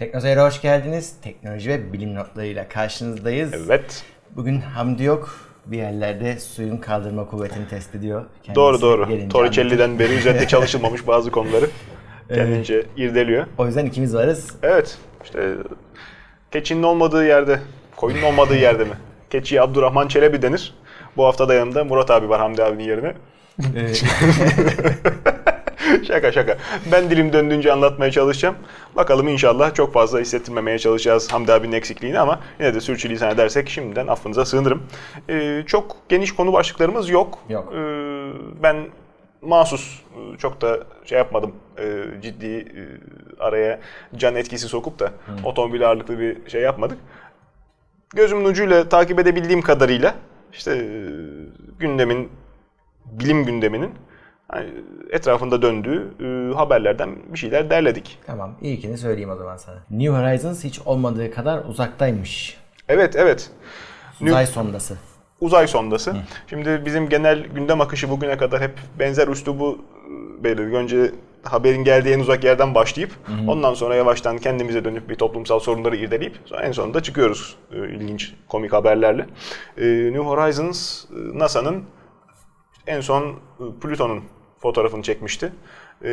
Teknoseyir'e hoş geldiniz. Teknoloji ve bilim notlarıyla karşınızdayız. Evet. Bugün Hamdi yok. Bir yerlerde suyun kaldırma kuvvetini test ediyor. Kendisi doğru doğru. Torricelli'den beri üzerinde çalışılmamış bazı konuları kendince irdeliyor. O yüzden ikimiz varız. Evet. İşte keçinin olmadığı yerde, koyunun olmadığı yerde mi? Keçiye Abdurrahman Çelebi denir. Bu hafta da yanımda Murat abi var Hamdi abinin yerine. Şaka şaka. Ben dilim döndüğünce anlatmaya çalışacağım. Bakalım inşallah çok fazla hissettirmemeye çalışacağız Hamdi abinin eksikliğini ama yine de sürçülisan edersek şimdiden affınıza sığınırım. Ee, çok geniş konu başlıklarımız yok. Yok. Ee, ben mahsus e, çok da şey yapmadım. Ee, ciddi e, araya can etkisi sokup da otomobil ağırlıklı bir şey yapmadık. Gözümün ucuyla takip edebildiğim kadarıyla işte e, gündemin bilim gündeminin hani, etrafında döndüğü e, haberlerden bir şeyler derledik. tamam ilkini söyleyeyim o zaman sana. New Horizons hiç olmadığı kadar uzaktaymış. Evet evet. Uzay sondası. Uzay sondası. Şimdi bizim genel gündem akışı bugüne kadar hep benzer üslubu e, belirledik. Önce haberin geldiği en uzak yerden başlayıp ondan sonra yavaştan kendimize dönüp bir toplumsal sorunları irdeleyip sonra en sonunda çıkıyoruz e, ilginç komik haberlerle. E, New Horizons NASA'nın en son Plüton'un fotoğrafını çekmişti. E,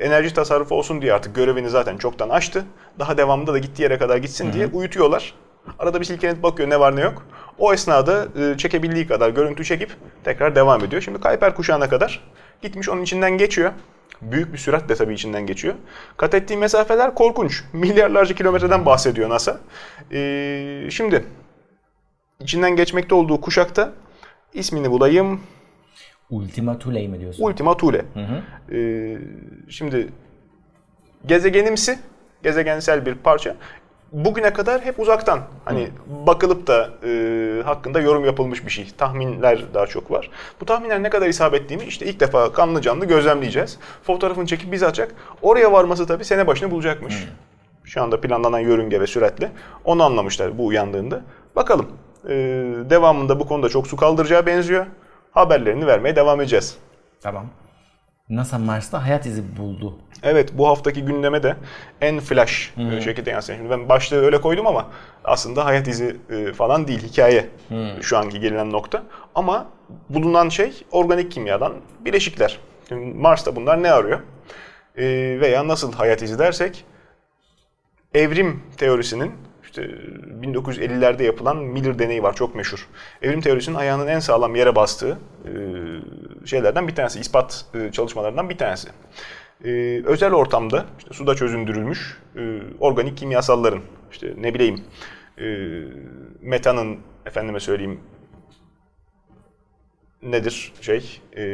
enerji tasarrufu olsun diye artık görevini zaten çoktan aştı. Daha devamında da gittiği yere kadar gitsin diye uyutuyorlar. Arada bir silkelenip bakıyor ne var ne yok. O esnada e, çekebildiği kadar görüntü çekip tekrar devam ediyor. Şimdi Kuiper kuşağına kadar gitmiş onun içinden geçiyor. Büyük bir süratle tabii içinden geçiyor. Kat ettiği mesafeler korkunç. Milyarlarca kilometreden bahsediyor NASA. E, şimdi içinden geçmekte olduğu kuşakta ismini bulayım. Ultima Thule mi diyorsun? Ultima Thule. Ee, şimdi gezegenimsi, gezegensel bir parça. Bugüne kadar hep uzaktan hani bakılıp da e, hakkında yorum yapılmış bir şey. Tahminler daha çok var. Bu tahminler ne kadar isabetliğini işte ilk defa kanlı canlı gözlemleyeceğiz. Fotoğrafını çekip bize atacak. Oraya varması tabii sene başını bulacakmış. Şu anda planlanan yörünge ve süratle onu anlamışlar bu uyandığında. Bakalım. Ee, devamında bu konuda çok su kaldıracağı benziyor. Haberlerini vermeye devam edeceğiz. Tamam. NASA Mars'ta hayat izi buldu. Evet bu haftaki gündeme de en flash e, şekilde yansıyor. Şimdi ben başlığı öyle koydum ama aslında hayat izi e, falan değil hikaye şu anki gelinen nokta. Ama bulunan şey organik kimyadan bileşikler. Şimdi Mars'ta bunlar ne arıyor? E, veya nasıl hayat izi dersek evrim teorisinin işte 1950'lerde yapılan Miller deneyi var çok meşhur. Evrim teorisinin ayağının en sağlam yere bastığı e, şeylerden bir tanesi, ispat e, çalışmalarından bir tanesi. E, özel ortamda işte suda çözündürülmüş organik kimyasalların işte ne bileyim metanın efendime söyleyeyim nedir şey e,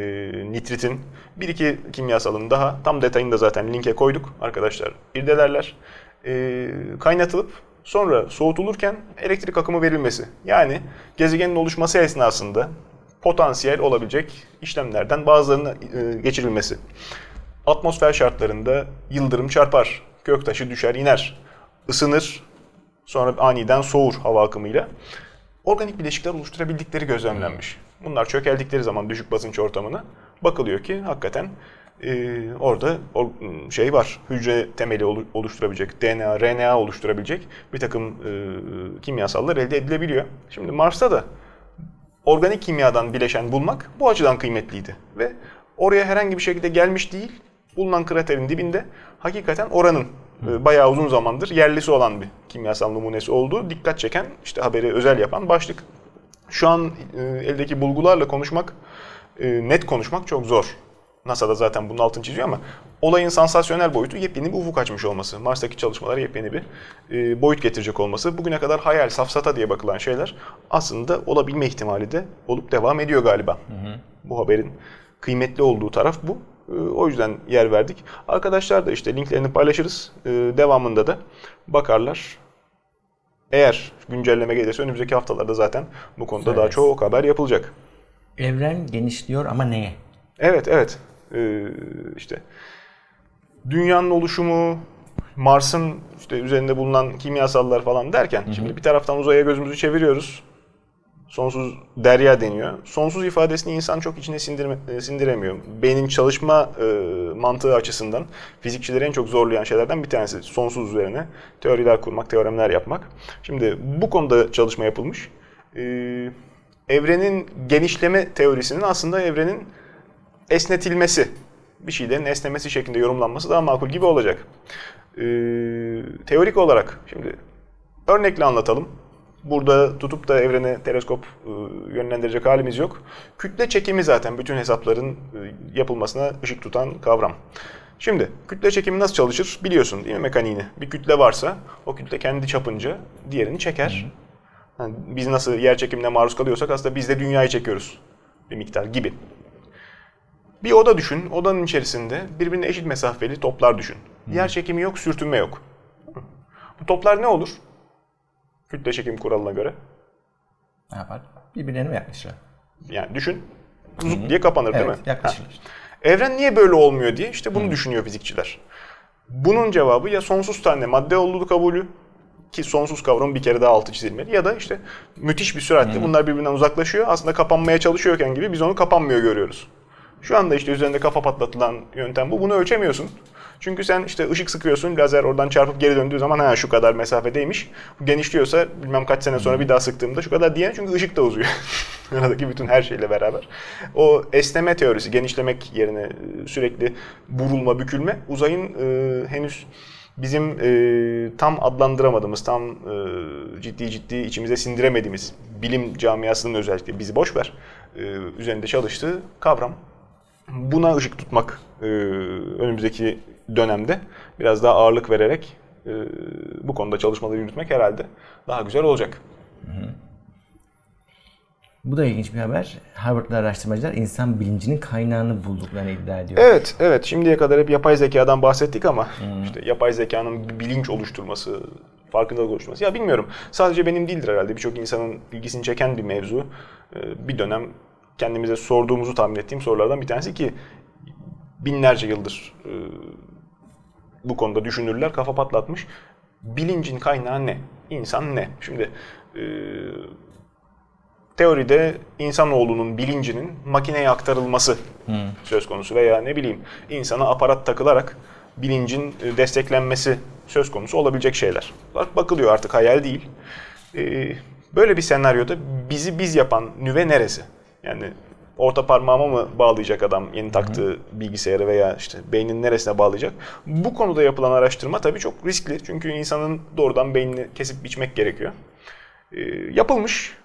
nitritin bir iki kimyasalın daha tam detayını da zaten linke koyduk arkadaşlar irdelerler e, kaynatılıp sonra soğutulurken elektrik akımı verilmesi yani gezegenin oluşması esnasında potansiyel olabilecek işlemlerden bazılarının e, geçirilmesi. Atmosfer şartlarında yıldırım çarpar, göktaşı düşer iner, ısınır, sonra aniden soğur hava akımıyla. Organik bileşikler oluşturabildikleri gözlemlenmiş. Bunlar çökeldikleri zaman düşük basınç ortamına bakılıyor ki hakikaten e, orada or- şey var. Hücre temeli olu- oluşturabilecek, DNA, RNA oluşturabilecek bir takım e, kimyasallar elde edilebiliyor. Şimdi Mars'ta da organik kimyadan bileşen bulmak bu açıdan kıymetliydi. Ve oraya herhangi bir şekilde gelmiş değil, bulunan kraterin dibinde hakikaten oranın e, bayağı uzun zamandır yerlisi olan bir kimyasal numunesi olduğu dikkat çeken, işte haberi özel yapan başlık. Şu an e, eldeki bulgularla konuşmak, e, net konuşmak çok zor. NASA da zaten bunun altını çiziyor ama olayın sansasyonel boyutu yepyeni bir ufuk açmış olması. Mars'taki çalışmalara yepyeni bir e, boyut getirecek olması. Bugüne kadar hayal, safsata diye bakılan şeyler aslında olabilme ihtimali de olup devam ediyor galiba. Bu haberin kıymetli olduğu taraf bu. E, o yüzden yer verdik. Arkadaşlar da işte linklerini paylaşırız. E, devamında da bakarlar. Eğer güncelleme gelirse önümüzdeki haftalarda zaten bu konuda daha Söyleriz. çok haber yapılacak. Evren genişliyor ama neye? Evet, evet. Ee, işte dünyanın oluşumu, Mars'ın işte üzerinde bulunan kimyasallar falan derken şimdi bir taraftan uzaya gözümüzü çeviriyoruz. Sonsuz derya deniyor. Sonsuz ifadesini insan çok içine sindirme, e, sindiremiyor. Beynin çalışma e, mantığı açısından fizikçileri en çok zorlayan şeylerden bir tanesi. Sonsuz üzerine teoriler kurmak, teoremler yapmak. Şimdi bu konuda çalışma yapılmış. E, evrenin genişleme teorisinin aslında evrenin esnetilmesi, bir şeylerin esnemesi şeklinde yorumlanması daha makul gibi olacak. Ee, teorik olarak şimdi örnekle anlatalım. Burada tutup da evrene teleskop e, yönlendirecek halimiz yok. Kütle çekimi zaten bütün hesapların e, yapılmasına ışık tutan kavram. Şimdi kütle çekimi nasıl çalışır biliyorsun değil mi mekaniğini? Bir kütle varsa o kütle kendi çapınca diğerini çeker. Yani biz nasıl yer çekimine maruz kalıyorsak aslında biz de dünyayı çekiyoruz bir miktar gibi. Bir oda düşün. Odanın içerisinde birbirine eşit mesafeli toplar düşün. Yer çekimi yok, sürtünme yok. Bu toplar ne olur? Kütle çekim kuralına göre. Ne yapar? Birbirlerine mi yaklaşır? Yani düşün. Zup diye kapanır değil mi? Evet, yaklaşır. Ha. Evren niye böyle olmuyor diye işte bunu düşünüyor fizikçiler. Bunun cevabı ya sonsuz tane madde olduğu kabulü ki sonsuz kavramı bir kere daha altı çizilmeli ya da işte müthiş bir süratle bunlar birbirinden uzaklaşıyor. Aslında kapanmaya çalışıyorken gibi biz onu kapanmıyor görüyoruz. Şu anda işte üzerinde kafa patlatılan yöntem bu. Bunu ölçemiyorsun. Çünkü sen işte ışık sıkıyorsun, lazer oradan çarpıp geri döndüğü zaman ha şu kadar mesafedeymiş. Genişliyorsa bilmem kaç sene sonra bir daha sıktığımda şu kadar diyen çünkü ışık da uzuyor. Aradaki bütün her şeyle beraber. O esneme teorisi, genişlemek yerine e, sürekli burulma, bükülme uzayın e, henüz bizim e, tam adlandıramadığımız, tam e, ciddi ciddi içimize sindiremediğimiz bilim camiasının özellikle bizi boş ver e, üzerinde çalıştığı kavram buna ışık tutmak e, önümüzdeki dönemde biraz daha ağırlık vererek e, bu konuda çalışmaları yürütmek herhalde daha güzel olacak. Bu da ilginç bir haber. Harvard'da araştırmacılar insan bilincinin kaynağını bulduklarını iddia ediyor. Evet, evet. Şimdiye kadar hep yapay zekadan bahsettik ama işte yapay zekanın bilinç oluşturması, farkındalık oluşturması. Ya bilmiyorum. Sadece benim değildir herhalde. Birçok insanın ilgisini çeken bir mevzu. Ee, Bir dönem kendimize sorduğumuzu tahmin ettiğim sorulardan bir tanesi ki binlerce yıldır e, bu konuda düşünürler kafa patlatmış. Bilincin kaynağı ne? İnsan ne? Şimdi e, teoride insanoğlunun bilincinin makineye aktarılması söz konusu veya ne bileyim insana aparat takılarak bilincin e, desteklenmesi söz konusu olabilecek şeyler. Bak bakılıyor artık hayal değil. E, Böyle bir senaryoda bizi biz yapan nüve neresi? Yani orta parmağıma mı bağlayacak adam yeni taktığı bilgisayarı veya işte beynin neresine bağlayacak? Bu konuda yapılan araştırma tabii çok riskli. Çünkü insanın doğrudan beynini kesip biçmek gerekiyor. E, yapılmış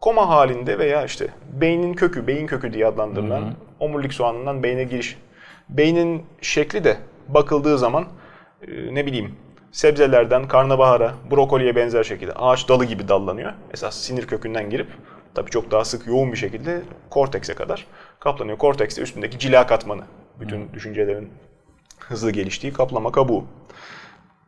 koma halinde veya işte beynin kökü, beyin kökü diye adlandırılan omurilik soğanından beyne giriş. Beynin şekli de bakıldığı zaman e, ne bileyim sebzelerden karnabahara, brokoliye benzer şekilde ağaç dalı gibi dallanıyor. Esas sinir kökünden girip tabii çok daha sık yoğun bir şekilde kortekse kadar kaplanıyor. Korteks de üstündeki cila katmanı. Bütün düşüncelerin hızlı geliştiği kaplama kabuğu.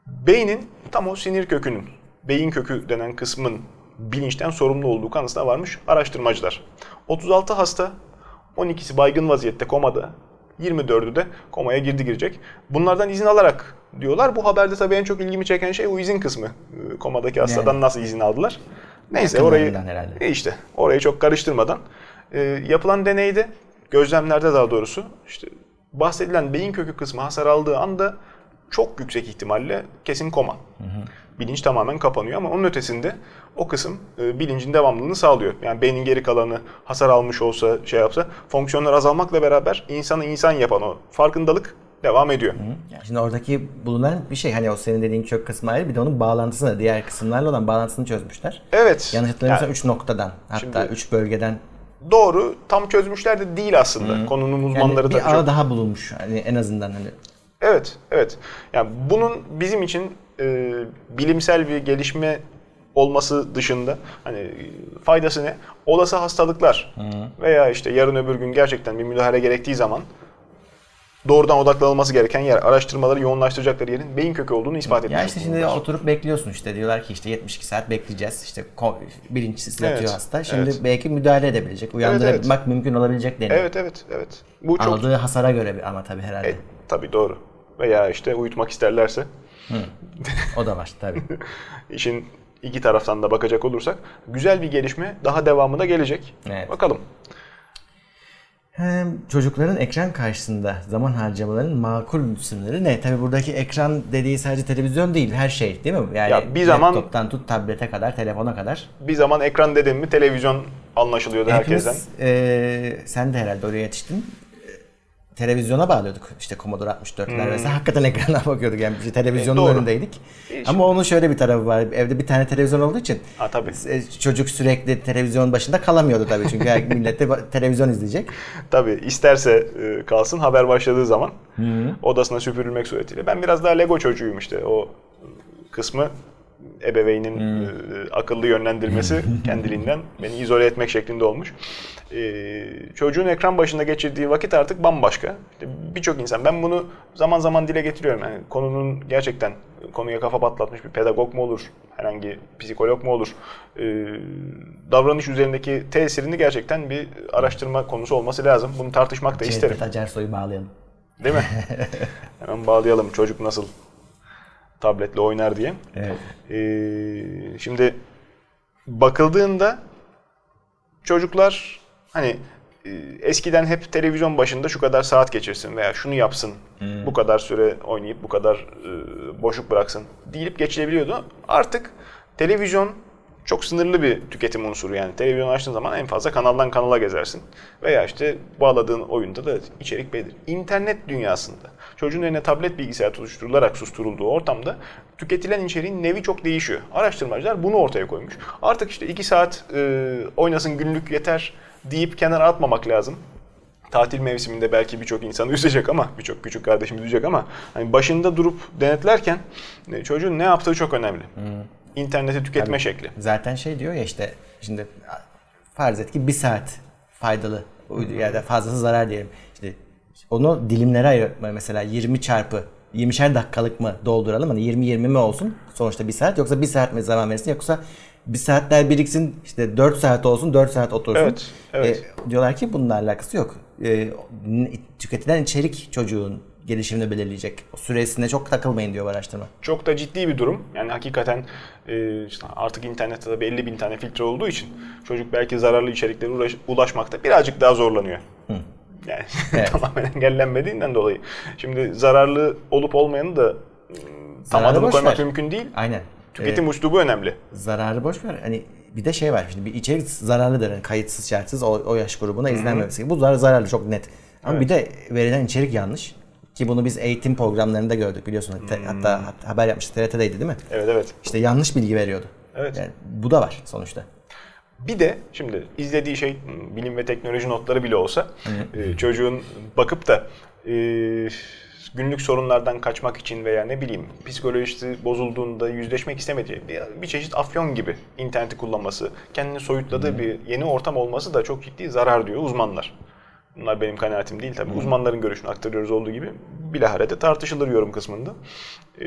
Beynin tam o sinir kökünün, beyin kökü denen kısmın bilinçten sorumlu olduğu kanısına varmış araştırmacılar. 36 hasta, 12'si baygın vaziyette komada, 24'ü de komaya girdi girecek. Bunlardan izin alarak diyorlar. Bu haberde tabii en çok ilgimi çeken şey o izin kısmı. Ee, Komadaki hastadan Yani. nasıl izin aldılar? Neyse orayı herhalde. E işte orayı çok karıştırmadan e, yapılan deneyde gözlemlerde daha doğrusu işte bahsedilen beyin kökü kısmı hasar aldığı anda çok yüksek ihtimalle kesin koma. Bilinç tamamen kapanıyor ama onun ötesinde o kısım e, bilincin devamlılığını sağlıyor. Yani beynin geri kalanı hasar almış olsa şey yapsa fonksiyonlar azalmakla beraber insanı insan yapan o farkındalık devam ediyor. Yani şimdi oradaki bulunan bir şey hani o senin dediğin kök kısmı ayrı bir de onun bağlantısını diğer kısımlarla olan bağlantısını çözmüşler. Evet. Yanlış hatırlamıyorsam Yani 3 noktadan hatta Şimdi- 3 bölgeden doğru tam çözmüşler de değil aslında. Konunun yani uzmanları bir ağ çok daha bulunmuş hani en azından hani Evet, evet. Yani bunun bizim için e, bilimsel bir gelişme olması dışında hani e, faydası ne? Olası hastalıklar veya işte yarın öbür gün gerçekten bir müdahale gerektiği zaman doğrudan odaklanılması gereken yer, araştırmaları yoğunlaştıracakları yerin beyin kökü olduğunu ispat etmiş. Ya işte şimdi oldular. oturup bekliyorsun işte diyorlar ki işte 72 saat bekleyeceğiz işte ko- bilinçsiz Evet, hasta. Şimdi evet. belki müdahale edebilecek, uyandırabilmek evet. mümkün olabilecek deniyor. Evet, evet, evet. Bu çok Aldığı hasara göre ama tabii herhalde. e, tabii doğru. Veya işte uyutmak isterlerse O da var tabii. işin iki taraftan da bakacak olursak güzel bir gelişme daha devamı da gelecek. Evet. Bakalım. Hem çocukların ekran karşısında zaman harcamalarının makul sınırı ne? Tabi buradaki ekran dediği sadece televizyon değil, her şey değil mi? Yani Ya bir zaman- laptoptan tut tablete kadar, telefona kadar. Bir zaman ekran dedim mi televizyon anlaşılıyordu herkesten. Hepimiz, eee, sen de herhalde oraya yetiştin. Televizyona bağlıyorduk işte Commodore 64'ler vesaire. Hakikaten ekrana bakıyorduk yani biz televizyonun Hmm. E, doğru. önündeydik. E, Ama onun şöyle bir tarafı var. Evde bir tane televizyon olduğu için Ha tabii. e, çocuk sürekli televizyon başında kalamıyordu tabii. Çünkü millet de televizyon izleyecek. Tabii isterse e, kalsın haber başladığı zaman odasına süpürülmek suretiyle. Ben biraz daha Lego çocuğuyum işte o kısmı ebeveynin e, akıllı yönlendirmesi kendiliğinden beni izole etmek şeklinde olmuş. E, çocuğun ekran başında geçirdiği vakit artık bambaşka. İşte Birçok insan ben bunu zaman zaman dile getiriyorum. Yani konunun gerçekten konuya kafa patlatmış bir pedagog mu olur, herhangi psikolog mu olur, e, davranış üzerindeki tesirini gerçekten bir araştırma konusu olması lazım. Bunu tartışmak da isterim. Cevdet Acarsoy'u bağlayalım. Değil mi? Hemen bağlayalım çocuk nasıl tabletle oynar diye. Evet. Ee, şimdi bakıldığında çocuklar hani e, eskiden hep televizyon başında şu kadar saat geçirsin veya şunu yapsın, bu kadar süre oynayıp bu kadar e, boşluk bıraksın deyip geçilebiliyordu. Artık televizyon çok sınırlı bir tüketim unsuru yani. Televizyon açtığın zaman en fazla kanaldan kanala gezersin. Veya işte bağladığın oyunda da içerik belirli. İnternet dünyasında çocuğun eline tablet bilgisayar tutuşturularak susturulduğu ortamda tüketilen içeriğin nevi çok değişiyor. Araştırmacılar bunu ortaya koymuş. Artık işte 2 saat e, oynasın günlük yeter deyip kenara atmamak lazım. Tatil mevsiminde belki birçok insanı üzecek ama birçok küçük kardeşimiz üzecek ama hani başında durup denetlerken e, çocuğun ne yaptığı çok önemli. İnterneti tüketme şekli. Zaten şey diyor ya işte şimdi farz et ki bir saat faydalı ya da fazlası zarar diyelim. İşte onu dilimlere ayırma mesela 20 çarpı 20'şer dakikalık mı dolduralım hani 20-20 mi olsun sonuçta bir saat yoksa bir saat mi zaman verirsin yoksa bir saatler biriksin işte 4 saat olsun 4 saat otursun. Evet, evet. E, diyorlar ki bununla alakası yok. E, tüketilen içerik çocuğun gelişimini belirleyecek. Süresine çok takılmayın diyor bu araştırma. Çok da ciddi bir durum. Yani hakikaten e, işte artık internette de 50 bin tane filtre olduğu için çocuk belki zararlı içeriklere uğraş- ulaşmakta birazcık daha zorlanıyor. Yani Evet. tamamen engellenmediğinden dolayı. Şimdi zararlı olup olmayanı da ım, tam Zararı adını boş koymak ver. mümkün değil. Aynen. Tüketim üslubu önemli. zararı boş ver. Hani bir de şey var şimdi bir içerik zararlıdır. Yani kayıtsız şartsız o, o yaş grubuna izlenmemesi. Bu zar zararlı çok net. Ama bir de verilen içerik yanlış. Ki bunu biz eğitim programlarında gördük biliyorsun. Hatta, hatta haber yapmıştık TRT'deydi değil mi? Evet evet. İşte yanlış bilgi veriyordu. Evet. Yani bu da var sonuçta. Bir de şimdi izlediği şey m, bilim ve teknoloji notları bile olsa e, çocuğun bakıp da e, günlük sorunlardan kaçmak için veya ne bileyim psikolojisi bozulduğunda yüzleşmek istemediği bir, bir çeşit afyon gibi interneti kullanması, kendini soyutladığı bir yeni ortam olması da çok ciddi zarar diyor uzmanlar. Bunlar benim kanaatim değil tabii. Uzmanların görüşünü aktarıyoruz olduğu gibi. Bilahare de tartışılır yorum kısmında. Ee,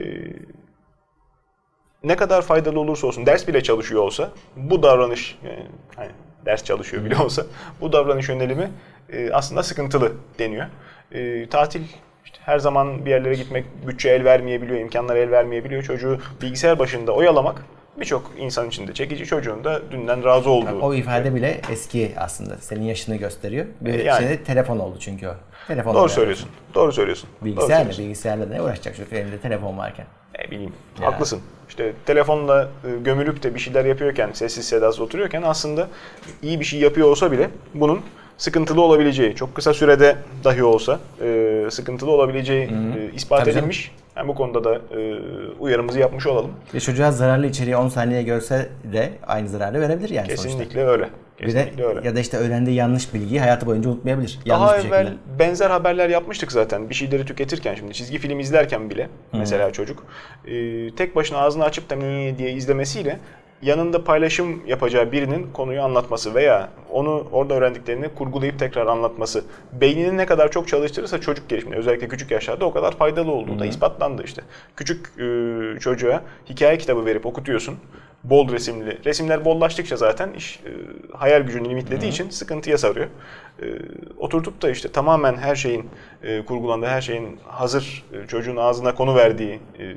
ne kadar faydalı olursa olsun ders bile çalışıyor olsa bu davranış yani hani ders çalışıyor bile olsa bu davranış yönelimi e, aslında sıkıntılı deniyor. E, tatil işte her zaman bir yerlere gitmek bütçe el vermeyebiliyor, imkanlar el vermeyebiliyor. Çocuğu bilgisayar başında oyalamak birçok insan için de çekici çocuğun da dünden razı olduğu. O ifade bile eski aslında. Senin yaşını gösteriyor. Bir E, yani. şimdi telefon oldu çünkü o. Telefon Doğru söylüyorsun. Doğru söylüyorsun. Doğru Bilgisayarla, söylüyorsun. bilgisayarla ne uğraşacak çocuk elinde telefon varken. Ne bileyim. Ya. Haklısın. İşte telefonla e, gömülüp de bir şeyler yapıyorken, sessiz sedasız oturuyorken aslında iyi bir şey yapıyor olsa bile bunun sıkıntılı olabileceği, çok kısa sürede dahi olsa e, sıkıntılı olabileceği e, ispat Tabii canım. Yani bu konuda da e, uyarımızı yapmış olalım. Ve çocuğa zararlı içeriği 10 saniye görse de aynı zararı verebilir yani sonuçta. Kesinlikle öyle. Bir de Kesinlikle öyle. ya da işte öğrendiği yanlış bilgiyi hayatı boyunca unutmayabilir. Yanlış Daha bir evvel şekilde. benzer haberler yapmıştık zaten. Bir şeyleri tüketirken şimdi çizgi film izlerken bile mesela çocuk e, tek başına ağzını açıp da diye izlemesiyle yanında paylaşım yapacağı birinin konuyu anlatması veya onu orada öğrendiklerini kurgulayıp tekrar anlatması beynini ne kadar çok çalıştırırsa çocuk gelişiminde özellikle küçük yaşlarda o kadar faydalı olduğu da ispatlandı işte. Küçük e, çocuğa hikaye kitabı verip okutuyorsun bol resimli. Resimler bollaştıkça zaten iş e, hayal gücünü limitlediği için sıkıntıya sarıyor. E, oturtup da işte tamamen her şeyin e, kurgulandığı, her şeyin hazır e, çocuğun ağzına konu verdiği e,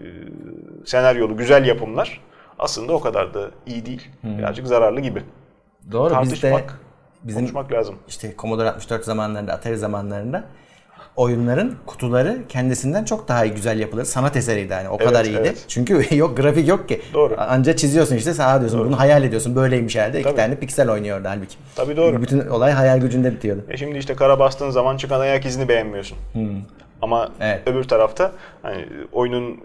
senaryolu güzel yapımlar aslında o kadar da iyi değil. Birazcık zararlı gibi. Doğru biz de Tartışmak, bizim konuşmak lazım. işte Commodore 64 zamanlarında, Atari zamanlarında oyunların kutuları kendisinden çok daha güzel yapılır. Sanat eseriydi yani o kadar iyiydi. evet. Çünkü yok grafik yok ki. Doğru. Anca çiziyorsun işte sağa diyorsun bunu hayal ediyorsun böyleymiş herhalde. İki Tabii. tane piksel oynuyordu halbuki. Tabii doğru. Bütün olay hayal gücünde bitiyordu. E şimdi işte kara bastığın zaman çıkan ayak izini beğenmiyorsun. Ama Evet. öbür tarafta hani oyunun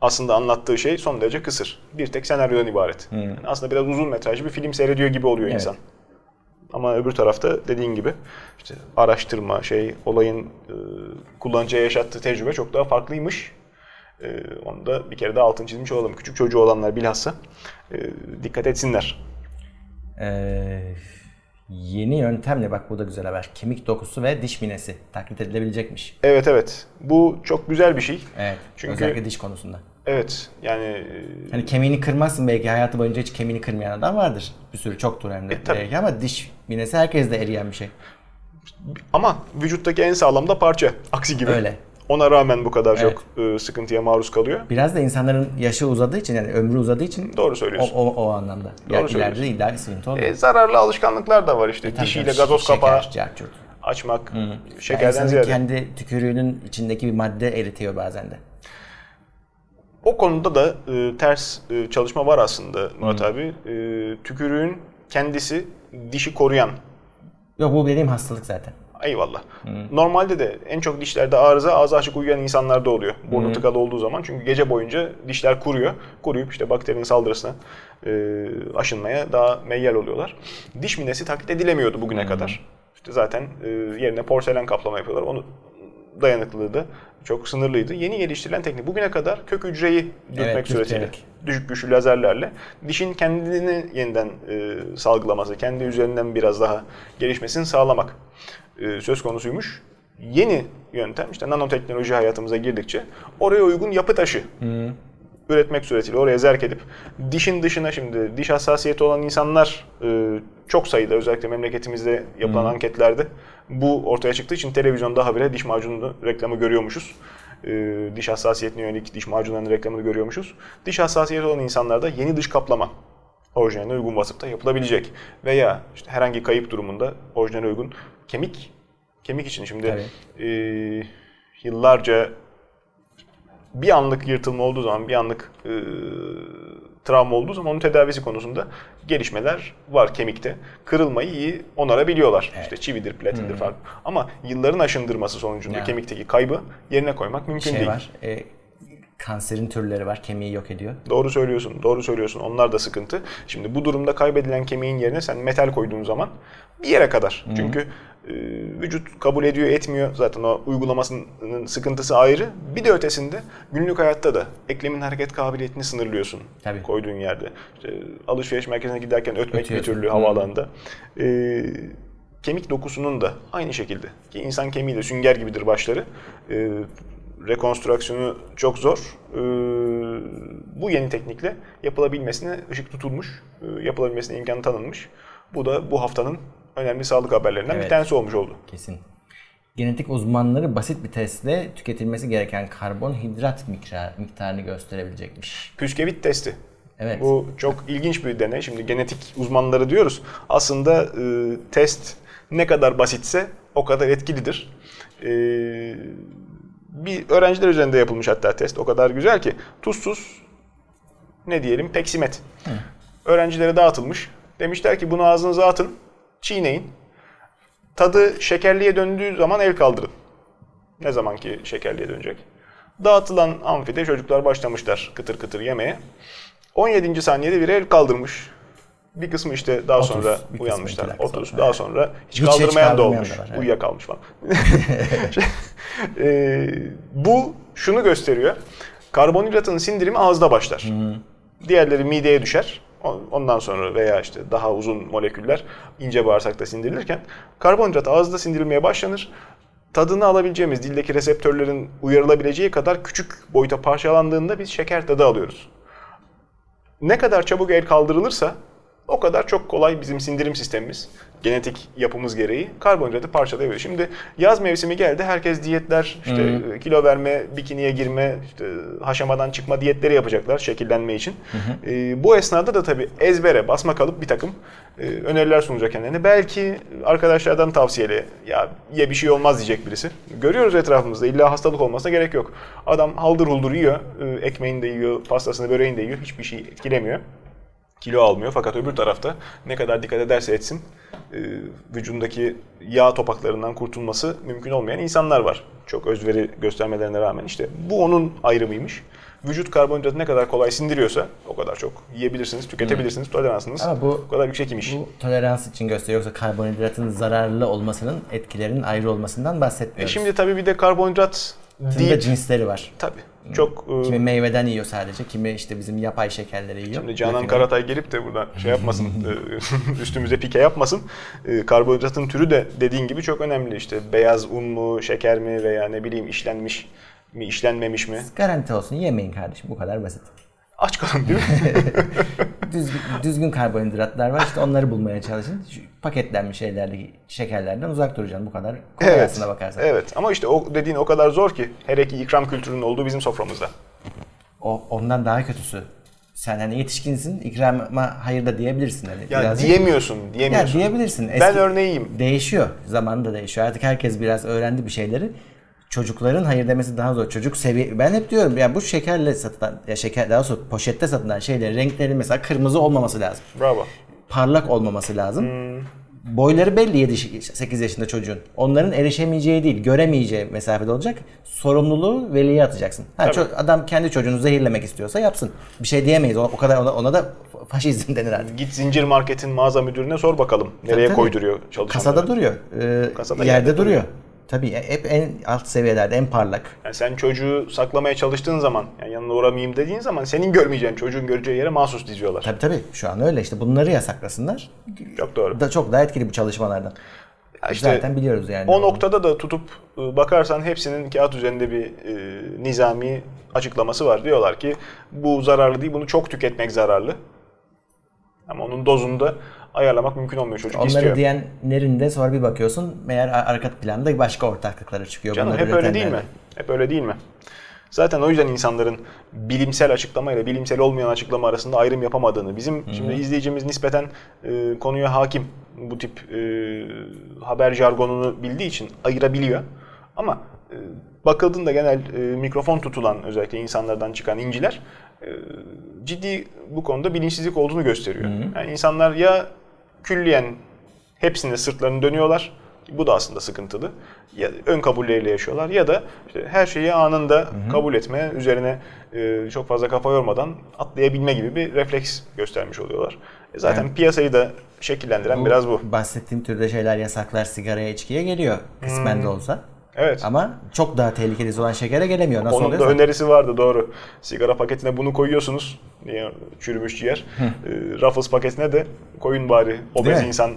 aslında anlattığı şey son derece kısır. Bir tek senaryodan ibaret. Yani aslında biraz uzun metrajlı bir film seyrediyor gibi oluyor Evet. insan. Ama öbür tarafta dediğin gibi işte araştırma, şey, olayın e, kullanıcıya yaşattığı tecrübe çok daha farklıymış. E, onu da bir kere daha altını çizmiş olalım. Küçük çocuğu olanlar bilhassa e, dikkat etsinler. Ee, yeni yöntemle bak bu da güzel haber. Kemik dokusu ve diş minesi taklit edilebilecekmiş. Evet evet. Bu çok güzel bir şey. Evet. Çünkü- Özellikle diş konusunda. Evet yani e, Hani kemiğini kırmazsın belki hayatı boyunca hiç kemiğini kırmayan adam vardır. Bir sürü çoktur hem de. E, belki ama diş minesi herkes de eriyen bir şey. Ama vücuttaki en sağlam da parça. Aksi gibi. Öyle. Ona rağmen bu kadar Evet. çok e, sıkıntıya maruz kalıyor. Biraz da insanların yaşı uzadığı için yani ömrü uzadığı için Doğru o, söylüyorsun. o, o anlamda. Doğru ya, ileride bir sıkıntı oluyor. E, zararlı alışkanlıklar da var işte. Tabii Dişiyle gazoz şeker, kapağı açmak. Ya Şekerden insanın ziyade. kendi tükürüğünün içindeki bir madde eritiyor bazen de. O konuda da e, ters e, çalışma var aslında Murat abi. E, tükürüğün kendisi dişi koruyan. Yok bu dediğim hastalık zaten. Eyvallah. Normalde de en çok dişlerde arıza ağzı açık uyuyan insanlarda oluyor. Burnu tıkalı olduğu zaman. Çünkü gece boyunca dişler kuruyor. Kuruyup işte bakterinin saldırısına e, aşınmaya daha meyyal oluyorlar. Diş minesi taklit edilemiyordu bugüne kadar. İşte zaten e, yerine porselen kaplama yapıyorlar. Onu dayanıklılığı da çok sınırlıydı. Yeni geliştirilen teknik bugüne kadar kök hücreyi dürtmek Evet, suretiyle dürterek. düşük güçlü lazerlerle dişin kendini yeniden e, salgılaması, kendi üzerinden biraz daha gelişmesini sağlamak e, söz konusuymuş. Yeni yöntem işte nanoteknoloji hayatımıza girdikçe oraya uygun yapı taşı üretmek suretiyle oraya zerk edip dişin dışına şimdi diş hassasiyeti olan insanlar e, çok sayıda özellikle memleketimizde yapılan anketlerde bu ortaya çıktığı için televizyonda habire diş macunu reklamı görüyormuşuz. E, diş hassasiyetine yönelik diş macunlarının reklamını görüyormuşuz. Diş hassasiyeti olan insanlarda yeni dış kaplama orijinaline uygun vasıfta yapılabilecek. Veya işte herhangi kayıp durumunda orijinale uygun kemik kemik için şimdi Tabii. e, yıllarca bir anlık yırtılma olduğu zaman, bir anlık e, travma olduğu zaman onun tedavisi konusunda gelişmeler var kemikte. Kırılmayı iyi onarabiliyorlar. İşte çividir, platidir falan. Ama yılların aşındırması sonucunda Ya. kemikteki kaybı yerine koymak mümkün Şey değil. var. e, kanserin türleri var. Kemiği yok ediyor. Doğru söylüyorsun, doğru söylüyorsun. Onlar da sıkıntı. Şimdi bu durumda kaybedilen kemiğin yerine sen metal koyduğun zaman bir yere kadar. Çünkü e, vücut kabul ediyor, etmiyor. Zaten o uygulamasının sıkıntısı ayrı. Bir de ötesinde günlük hayatta da eklemin hareket kabiliyetini sınırlıyorsun Tabii. koyduğun yerde. İşte alışveriş merkezine giderken ötmek bir Ötüyorsun. türlü havaalanında. E, kemik dokusunun da aynı şekilde. Ki insan kemiği de sünger gibidir başları. E, rekonstrüksiyonu çok zor. Ee, bu yeni teknikle yapılabilmesine ışık tutulmuş, e, yapılabilmesine imkan tanınmış. Bu da bu haftanın önemli sağlık haberlerinden bir Evet. tanesi olmuş oldu. Kesin. Genetik uzmanları basit bir testle tüketilmesi gereken karbonhidrat miktar, miktarını gösterebilecekmiş. Püskevit testi. Evet. Bu çok ilginç bir deney. Şimdi genetik uzmanları diyoruz. Aslında e, test ne kadar basitse o kadar etkilidir. E, bir öğrenciler üzerinde yapılmış hatta test. O kadar güzel ki tuzsuz ne diyelim peksimet. Öğrencilere dağıtılmış. Demişler ki bunu ağzınıza atın, çiğneyin. Tadı şekerliye döndüğü zaman el kaldırın. Ne zaman ki şekerliye dönecek. Dağıtılan amfide çocuklar başlamışlar kıtır kıtır yemeye. 17. saniyede bir el kaldırmış. Bir kısmı işte daha 30, sonra uyanmışlar. iki dakika 30 sonra. daha sonra hiç, Hiç hiç kaldırmayan da kaldırmayan olmuş. da var, evet. Uyuyakalmış falan. Ee, bu şunu gösteriyor. Karbonhidratın sindirimi ağızda başlar. Diğerleri mideye düşer. Ondan sonra veya işte daha uzun moleküller ince bağırsakta sindirilirken karbonhidrat ağızda sindirilmeye başlanır. Tadını alabileceğimiz dildeki reseptörlerin uyarılabileceği kadar küçük boyuta parçalandığında biz şeker tadı alıyoruz. Ne kadar çabuk el kaldırılırsa o kadar çok kolay bizim sindirim sistemimiz, genetik yapımız gereği karbonhidratı parçalayabiliyor. Şimdi yaz mevsimi geldi, herkes diyetler, işte Hı. kilo verme, bikiniye girme, işte haşamadan çıkma diyetleri yapacaklar şekillenme için. Ee, bu esnada da tabii ezbere basma kalıp bir takım e, öneriler sunacak kendilerine. Belki arkadaşlardan tavsiyeli, ya ye bir şey olmaz diyecek birisi. Görüyoruz etrafımızda, illa hastalık olmasına gerek yok. Adam haldır huldur yiyor, e, ekmeğini de yiyor, pastasını, böreğini de yiyor, hiçbir şey etkilemiyor kilo almıyor fakat öbür tarafta ne kadar dikkat ederse etsin e, vücudundaki yağ topaklarından kurtulması mümkün olmayan insanlar var. Çok özveri göstermelerine rağmen işte bu onun ayrımıymış. Vücut karbonhidratı ne kadar kolay sindiriyorsa o kadar çok yiyebilirsiniz, tüketebilirsiniz. Toleransınız Ama bu- o kadar yüksek imiş. Bu tolerans için gösteriyor yoksa karbonhidratın zararlı olmasının etkilerinin ayrı olmasından E bahsetmiyoruz. şimdi tabii bir de karbonhidrat değil. de cinsleri var. Tabii. Çok e, Kimi meyveden yiyor sadece, kimi işte bizim yapay şekerleri yiyor. Şimdi Canan. Karatay gelip de burada şey yapmasın, e, üstümüze pike yapmasın. E, Karbonhidratın türü de dediğin gibi çok önemli. İşte beyaz un mu, şeker mi veya ne bileyim işlenmiş mi, işlenmemiş mi? Garanti olsun yemeyin kardeşim bu kadar basit. Aç kalın değil mi? Düzgün, düzgün karbonhidratlar var işte onları bulmaya çalışın. Şu paketlenmiş şeylerdeki şekerlerden uzak duracaksın bu kadar. Kolay evet. aslına bakarsan. Evet ama işte o dediğin o kadar zor ki. Hele ki ikram kültürünün olduğu bizim soframızda. O ondan daha kötüsü. Sen hani yetişkinsin ikrama hayır da diyebilirsin. Hani Ya birazcık- diyemiyorsun, Ya diyemiyorsun. diyebilirsin. Ben Eski- örneğiyim. Değişiyor. Zamanında değişiyor. Artık herkes biraz öğrendi bir şeyleri. Çocukların hayır demesi daha zor. Çocuk seviye ben hep diyorum ya bu şekerle satılan ya şeker daha doğrusu poşette satılan şeylerin renkleri mesela kırmızı olmaması lazım. Bravo. Parlak olmaması lazım. Hmm. Boyları belli 7-8 yaşında çocuğun. Onların erişemeyeceği değil, göremeyeceği mesafede olacak. Sorumluluğu veliye atacaksın. Ha, Tabii. ço- adam kendi çocuğunu zehirlemek istiyorsa yapsın. Bir şey diyemeyiz. O, o kadar ona, ona da faşizm denir artık. Git zincir marketin mağaza müdürüne sor bakalım. Nereye tabii. koyduruyor çalışanları. Kasada duruyor. Ee, Kasada yerde, yerde duruyor. Tabii hep en alt seviyelerde, en parlak. Yani sen çocuğu saklamaya çalıştığın zaman, yani yanına uğramayayım dediğin zaman senin görmeyeceğin çocuğun göreceği yere mahsus diziyorlar. Tabii tabii. Şu an öyle işte. Bunları yasaklasınlar. Çok doğru. Da çok daha etkili bu çalışmalardan. İşte Zaten biliyoruz yani. o noktada da tutup e, bakarsan hepsinin kağıt üzerinde bir e, nizami açıklaması var. Diyorlar ki bu zararlı değil, bunu çok tüketmek zararlı. Ama onun dozunu da ayarlamak mümkün olmuyor çocuk Onları istiyor. diyenlerin de sonra bir bakıyorsun meğer ar- arka planda başka ortaklıkları çıkıyor. Canım Bunları hep öyle değil mi? Hep öyle değil mi? Zaten o yüzden insanların bilimsel açıklama ile bilimsel olmayan açıklama arasında ayrım yapamadığını, bizim şimdi izleyicimiz nispeten e, konuya hakim bu tip e, haber jargonunu bildiği için ayırabiliyor. Ama e, bakıldığında genel e, mikrofon tutulan özellikle insanlardan çıkan inciler e, ciddi bu konuda bilinçsizlik olduğunu gösteriyor. Yani insanlar ya külliyen hepsine sırtlarını dönüyorlar. Bu da aslında sıkıntılı. Ya ön kabulleriyle yaşıyorlar ya da işte her şeyi anında kabul etme, üzerine e, çok fazla kafa yormadan atlayabilme gibi bir refleks göstermiş oluyorlar. E zaten piyasayı da şekillendiren biraz bu. Bahsettiğim türde şeyler yasaklar sigaraya, içkiye geliyor kısmen Hmm. de olsa. Evet. Ama çok daha tehlikelisi olan şekere gelemiyor. Nasıl Onun da önerisi vardı doğru. Sigara paketine bunu koyuyorsunuz. Niye çürümüş ciğer. E, Ruffles paketine de koyun bari obez insan e,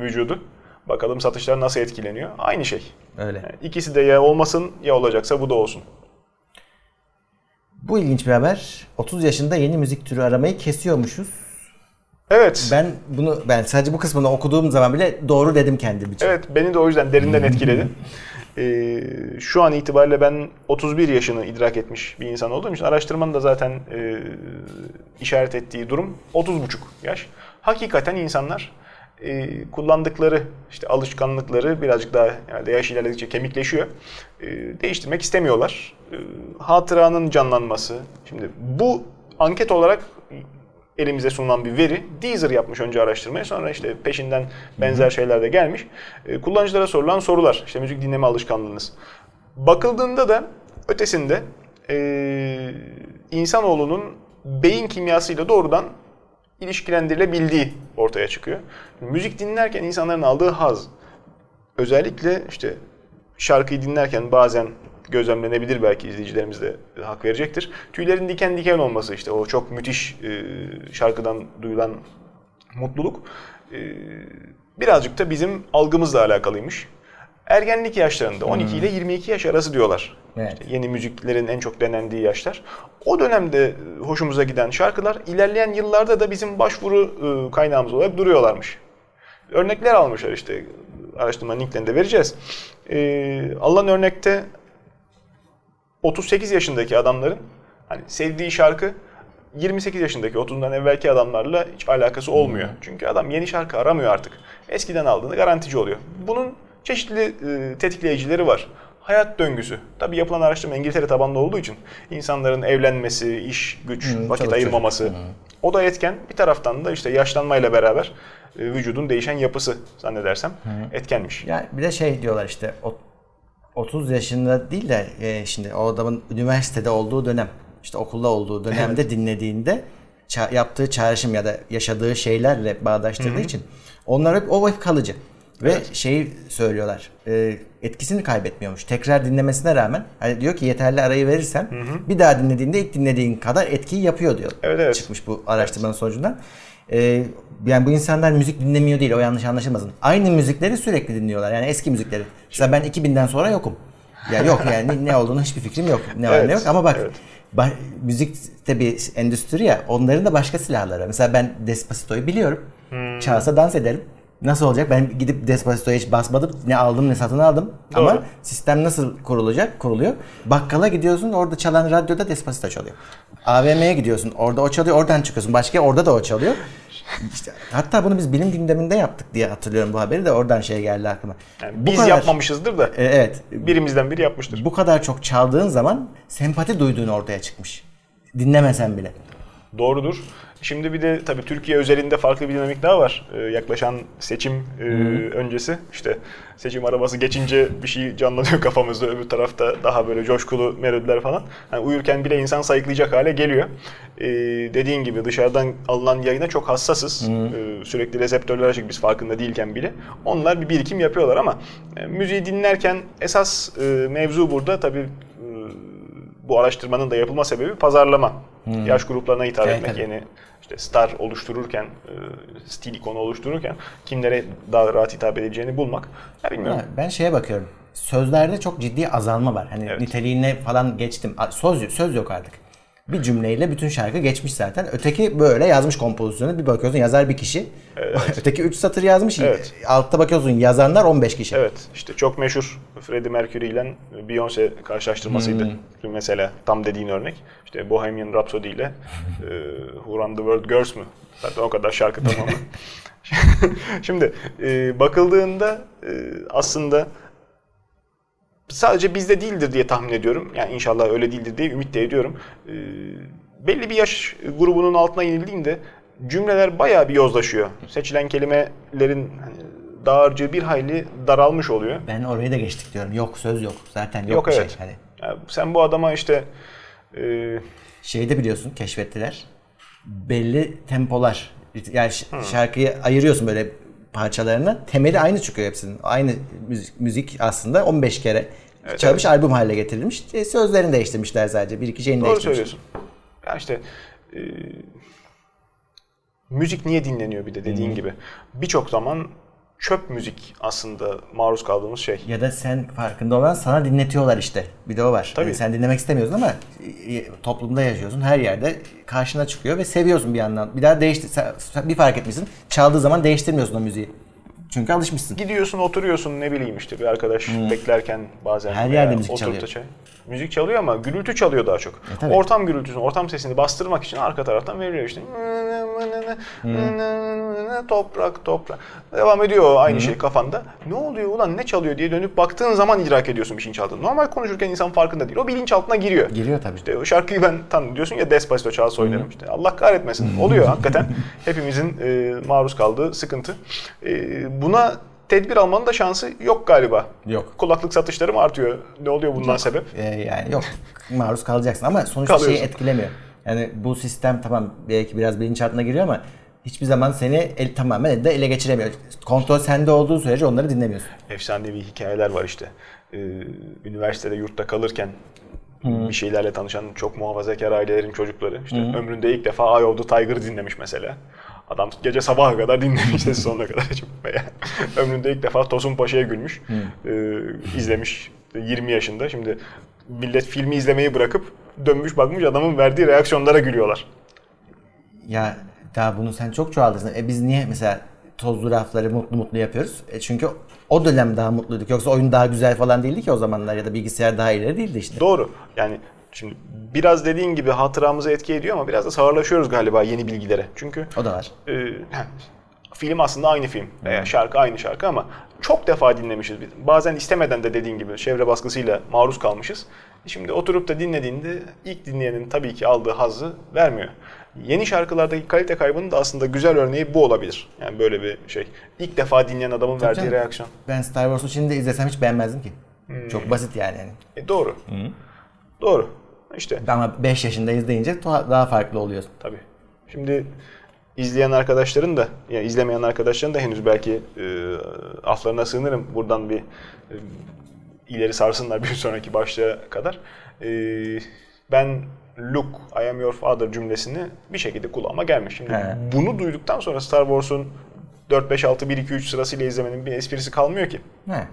vücudu. Bakalım satışlar nasıl etkileniyor. Aynı şey. Öyle. Yani ikisi de ya olmasın ya olacaksa bu da olsun. Bu ilginç bir haber. 30 yaşında yeni müzik türü aramayı kesiyormuşuz. Evet. Ben bunu ben sadece bu kısmını okuduğum zaman bile doğru dedim kendim için. Evet beni de o yüzden derinden etkiledi. Ee, şu an itibariyle ben 31 yaşını idrak etmiş bir insan olduğum için araştırmanın da zaten e, işaret ettiği durum 30,5 yaş. Hakikaten insanlar e, kullandıkları işte alışkanlıkları birazcık daha yani yaş ilerledikçe kemikleşiyor. E, değiştirmek istemiyorlar. E, hatıranın canlanması. Şimdi bu anket olarak elimize sunulan bir veri. Deezer yapmış önce araştırmayı sonra işte peşinden benzer şeyler de gelmiş. E, kullanıcılara sorulan sorular. İşte müzik dinleme alışkanlığınız. Bakıldığında da ötesinde e, insanoğlunun beyin kimyasıyla doğrudan ilişkilendirilebildiği ortaya çıkıyor. Müzik dinlerken insanların aldığı haz özellikle işte şarkıyı dinlerken bazen gözlemlenebilir belki izleyicilerimiz de hak verecektir. Tüylerin diken diken olması işte o çok müthiş e, şarkıdan duyulan mutluluk e, birazcık da bizim algımızla alakalıymış. ergenlik yaşlarında 12 ile 22 yaş arası diyorlar. Evet. İşte yeni müziklerin en çok denendiği yaşlar. O dönemde hoşumuza giden şarkılar ilerleyen yıllarda da bizim başvuru e, kaynağımız olarak duruyorlarmış. Örnekler almışlar işte araştırma linklerini de vereceğiz. E, alınan örnekte 38 yaşındaki adamların hani sevdiği şarkı 28 yaşındaki 30'dan evvelki adamlarla hiç alakası olmuyor. Çünkü adam yeni şarkı aramıyor artık. Eskiden aldığında garantici oluyor. Bunun çeşitli e, tetikleyicileri var. Hayat döngüsü. Tabii yapılan araştırma İngiltere tabanlı olduğu için insanların evlenmesi, iş, güç, Hı, vakit çoluk ayırmaması. Hı. O da etken. Bir taraftan da işte yaşlanmayla beraber e, vücudun değişen yapısı zannedersem etkenmiş. Yani bir de şey diyorlar işte o- 30 yaşında değil de e, şimdi o adamın üniversitede olduğu dönem işte okulda olduğu dönemde dinlediğinde ça- yaptığı çağrışım ya da yaşadığı şeylerle bağdaştırdığı için onlar hep o hep kalıcı. Ve şeyi söylüyorlar. e, etkisini kaybetmiyormuş. Tekrar dinlemesine rağmen hani diyor ki yeterli arayı verirsen bir daha dinlediğinde ilk dinlediğin kadar etkiyi yapıyor diyor. Evet, evet. Çıkmış bu araştırmanın sonucundan. E, yani bu insanlar müzik dinlemiyor değil o yanlış anlaşılmasın. Aynı müzikleri sürekli dinliyorlar. Yani eski müzikleri. Mesela ben 2000'den sonra yokum. Ya yok yani ne olduğunu hiçbir fikrim yok. Ne var Evet, ne yok ama bak evet. ba- müzik bir endüstri ya onların da başka silahları. Mesela ben Despacito'yu biliyorum. Hmm. Çalsa dans ederim. Nasıl olacak? Ben gidip Despacito'ya hiç basmadım. Ne aldım ne satın aldım. Doğru. Ama sistem nasıl kurulacak? Kuruluyor. Bakkala gidiyorsun orada çalan radyoda Despacito çalıyor. AVM'ye gidiyorsun orada o çalıyor oradan çıkıyorsun. Başka orada da o çalıyor. İşte, hatta bunu biz bilim gündeminde yaptık diye hatırlıyorum bu haberi de oradan şey geldi aklıma. Yani Bu biz kadar- yapmamışızdır da E, evet. birimizden biri yapmıştır. Bu kadar çok çaldığın zaman sempati duyduğun ortaya çıkmış. Dinlemesen bile. Doğrudur. Şimdi bir de tabii Türkiye özelinde farklı bir dinamik daha var. Ee, yaklaşan seçim e, öncesi işte seçim arabası geçince bir şey canlanıyor kafamızda. Öbür tarafta daha böyle coşkulu melodiler falan. Yani uyurken bile insan sayıklayacak hale geliyor. Ee, dediğin gibi dışarıdan alınan yayına çok hassasız. Ee, sürekli reseptörler açık biz farkında değilken bile. Onlar bir birikim yapıyorlar ama e, müziği dinlerken esas e, mevzu burada tabii e, bu araştırmanın da yapılma sebebi pazarlama. Yaş gruplarına hitap Evet, etmek tabii. yeni işte star oluştururken, e, stil ikonu oluştururken kimlere daha rahat hitap edeceğini bulmak. Ya bilmiyorum. Ben şeye bakıyorum. Sözlerde çok ciddi azalma var. Hani Evet. niteliğine falan geçtim. Söz, söz yok artık. Bir cümleyle bütün şarkı geçmiş zaten. Öteki böyle yazmış kompozisyonu. Bir bakıyorsun yazar bir kişi. Öteki 3 satır yazmış. Evet. Altta bakıyorsun yazanlar 15 kişi. Evet, işte çok meşhur Freddie Mercury ile Beyoncé karşılaştırmasıydı. Hmm. Mesela tam dediğin örnek. İşte Bohemian Rhapsody ile e, Who Run the World Girls mü? Zaten o kadar şarkı tamamı. Şimdi e, bakıldığında e, aslında sadece bizde değildir diye tahmin ediyorum. Yani inşallah öyle değildir diye ümit de ediyorum. E, belli bir yaş grubunun altına inildiğinde cümleler bayağı bir yozlaşıyor. Seçilen kelimelerin hani, dağarcığı bir hayli daralmış oluyor. Ben orayı da geçtik diyorum. Yok söz yok. Zaten yok, Yok bir evet. şey. Hani Yani sen bu adama işte e, şeyi de biliyorsun keşfettiler. Belli tempolar. Yani ş- şarkıyı ayırıyorsun böyle parçalarına. Temeli aynı çıkıyor hepsinin. Aynı müzik, müzik aslında 15 kere çalmış albüm haline getirilmiş. E, sözlerini değiştirmişler sadece. Bir iki şeyini doğru değiştirmişler. söylüyorsun. Ya işte e, müzik niye dinleniyor bir de dediğin gibi. Birçok zaman çöp müzik aslında maruz kaldığımız şey. Ya da sen farkında olan sana dinletiyorlar işte. Bir de o var. Tabii. Yani sen dinlemek istemiyorsun ama e, toplumda yaşıyorsun. Her yerde karşına çıkıyor ve seviyorsun bir yandan. Bir daha değiştir sen- bir fark etmişsin. Çaldığı zaman değiştirmiyorsun o müziği. Çünkü alışmışsın. Gidiyorsun oturuyorsun ne bileyim işte bir arkadaş beklerken bazen Her yerde müzik çalıyor. çay- Müzik çalıyor ama gürültü çalıyor daha çok. E, tabii. ortam gürültüsünü, ortam sesini bastırmak için arka taraftan veriliyor işte. Toprak, toprak. Devam ediyor aynı şey kafanda. Ne oluyor ulan ne çalıyor diye dönüp baktığın zaman idrak ediyorsun bir şeyin çaldığını. Normal konuşurken insan farkında değil. O bilinçaltına giriyor. Giriyor tabii. İşte o şarkıyı ben tan diyorsun ya Despacito çal oynarım işte. Allah kahretmesin. Oluyor hakikaten. Hepimizin e, maruz kaldığı sıkıntı. E, buna tedbir almanın da şansı yok galiba. Yok. Kulaklık satışları mı artıyor? Ne oluyor bundan sebep? Ee, yani yok maruz kalacaksın ama sonuçta şeyi etkilemiyor. Yani bu sistem tamam belki biraz bilinçaltına giriyor ama hiçbir zaman seni el, tamamen elde ele geçiremiyor. Kontrol sende olduğu sürece onları dinlemiyorsun. Efsanevi hikayeler var işte. E, üniversitede yurtta kalırken bir şeylerle tanışan çok muhafazakar ailelerin çocukları işte ömründe ilk defa Eye of the Tiger'ı dinlemiş mesela. Adam gece sabaha kadar dinlemiş de sonuna kadar. Ömründe ilk defa Tosun Paşa'ya gülmüş. Ee, izlemiş 20 yaşında. Şimdi millet filmi izlemeyi bırakıp dönmüş bakmış adamın verdiği reaksiyonlara gülüyorlar. Ya daha bunu sen çok çoğaltırsın. E biz niye mesela tozlu rafları mutlu mutlu yapıyoruz? E çünkü o dönem daha mutluyduk. Yoksa oyun daha güzel falan değildi ki o zamanlar ya da bilgisayar daha ileri değildi işte. Doğru. Yani şimdi biraz dediğin gibi hatıramızı etki ediyor ama biraz da sağırlaşıyoruz galiba yeni bilgilere. Çünkü O da var. e, film aslında aynı film veya şarkı aynı şarkı ama çok defa dinlemişiz. biz. Bazen istemeden de dediğin gibi çevre baskısıyla maruz kalmışız. Şimdi oturup da dinlediğinde ilk dinleyenin tabii ki aldığı hazzı vermiyor. Yeni şarkılardaki kalite kaybının da aslında güzel örneği bu olabilir. Yani böyle bir şey. İlk defa dinleyen adamın verdiği canım. reaksiyon. Ben Star Wars'u şimdi izlesem hiç beğenmezdim ki. Çok basit yani. E, doğru. Doğru. İşte Ama 5 yaşında izleyince tuha- daha farklı oluyor. Tabii. Şimdi izleyen arkadaşların da, yani izlemeyen arkadaşların da henüz belki e, aflarına sığınırım. Buradan bir e, ileri sarsınlar bir sonraki başlığa kadar. E, ben Luke, I am your father cümlesini bir şekilde kulağıma gelmiş. Şimdi He. bunu duyduktan sonra Star Wars'un 4, 5, 6, 1, 2, 3 sırasıyla izlemenin bir esprisi kalmıyor ki. He.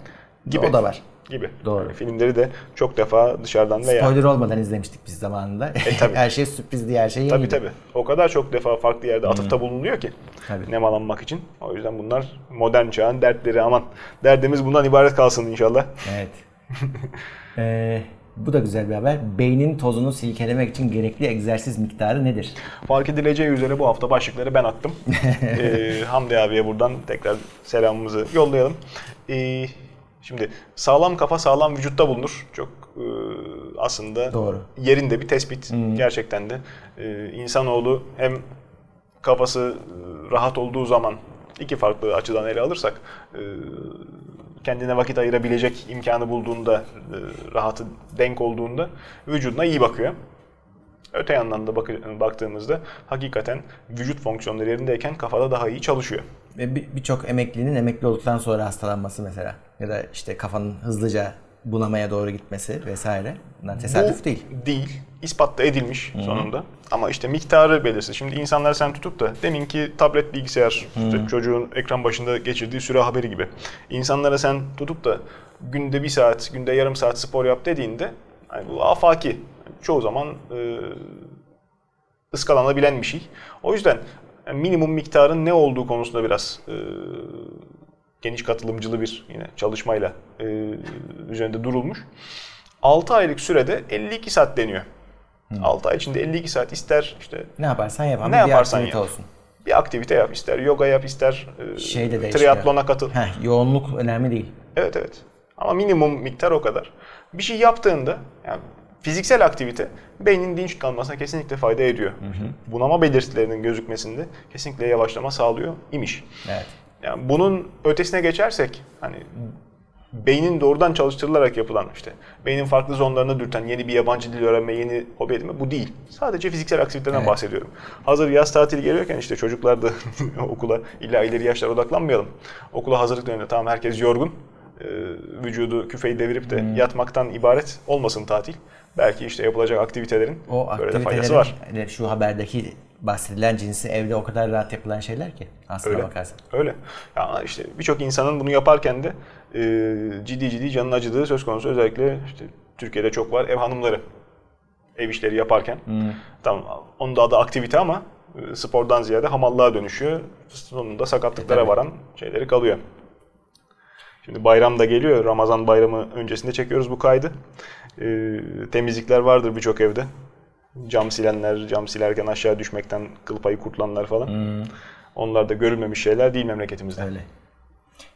Gibi. O da var. Gibi. Doğru. Yani filmleri de çok defa dışarıdan veya... Spoiler olmadan izlemiştik biz zamanında. E, tabii. her şey sürprizdi, her şey Tabii tabii. O kadar çok defa farklı yerde atıfta bulunuyor ki Tabii. nemalanmak için. O yüzden bunlar modern çağın dertleri aman. Derdimiz bundan ibaret kalsın inşallah. Evet. Ee, bu da güzel bir haber. Beynin tozunu silkelemek için gerekli egzersiz miktarı nedir? Fark edileceği üzere bu hafta başlıkları ben attım. ee, Hamdi abiye buradan tekrar selamımızı yollayalım. Ee, şimdi sağlam kafa sağlam vücutta bulunur. Çok e, aslında Doğru. yerinde bir tespit gerçekten de. Ee, insanoğlu hem kafası e, rahat olduğu zaman iki farklı açıdan ele alırsak e, kendine vakit ayırabilecek imkanı bulduğunda, e, rahatı denk olduğunda vücuduna iyi bakıyor. Öte yandan da bakı- baktığımızda hakikaten vücut fonksiyonları yerindeyken kafada daha iyi çalışıyor. Ve bir- birçok emeklinin emekli olduktan sonra hastalanması mesela. Ya da işte kafanın hızlıca bunamaya doğru gitmesi vesaire. Bunlar tesadüf Bu değil. Değil. İspat da edilmiş sonunda. Ama işte miktarı belirsiz. Şimdi insanlar sen tutup da deminki tablet bilgisayar işte çocuğun ekran başında geçirdiği süre haberi gibi. İnsanlara sen tutup da günde bir saat, günde yarım saat spor yap dediğinde hani bu afaki. Çoğu zaman e, ıskalanabilen bir şey. O yüzden yani minimum miktarın ne olduğu konusunda biraz e, geniş katılımcılı bir yine çalışmayla e, üzerinde durulmuş. 6 aylık sürede 52 saat deniyor. 6 ay içinde 52 saat ister işte Ne yaparsan yap Ne yaparsan yap. olsun. bir aktivite yap, ister yoga yap, ister e, Şey triatlona katıl. Heh, yoğunluk önemli değil. Evet evet. Ama minimum miktar o kadar. Bir şey yaptığında yani fiziksel aktivite beynin dinç kalmasına kesinlikle fayda ediyor. Bunama belirtilerinin gözükmesinde kesinlikle yavaşlama sağlıyor imiş. Evet. Yani bunun ötesine geçersek hani beynin doğrudan çalıştırılarak yapılan işte beynin farklı zonlarını dürten yeni bir yabancı dil öğrenme, yeni hobi edinme bu değil. Sadece fiziksel aktiviteden Evet. bahsediyorum. Hazır yaz tatili geliyorken işte çocuklar da okula illa ileri yaşlara odaklanmayalım. Okula hazırlık döneminde tamam herkes yorgun. Ee, vücudu küfeyi devirip de Hmm. yatmaktan ibaret olmasın tatil. Belki işte yapılacak aktivitelerin O böyle de faydası var. hani şu haberdeki bahsedilen cinsi evde o kadar rahat yapılan şeyler ki aslına Öyle. bakarsan. Öyle. Ya işte birçok insanın bunu yaparken de e, ciddi ciddi canının acıdığı söz konusu. Özellikle işte Türkiye'de çok var ev hanımları ev işleri yaparken. Tamam onun da adı aktivite ama e, spordan ziyade hamallığa dönüşüyor. Sonunda sakatlıklara Tabii. varan şeyleri kalıyor. Şimdi bayram da geliyor. Ramazan bayramı öncesinde çekiyoruz bu kaydı. E, temizlikler vardır birçok evde. Cam silenler, cam silerken aşağı düşmekten kıl payı kurtulanlar falan. Onlar da görülmemiş şeyler değil memleketimizde. Öyle.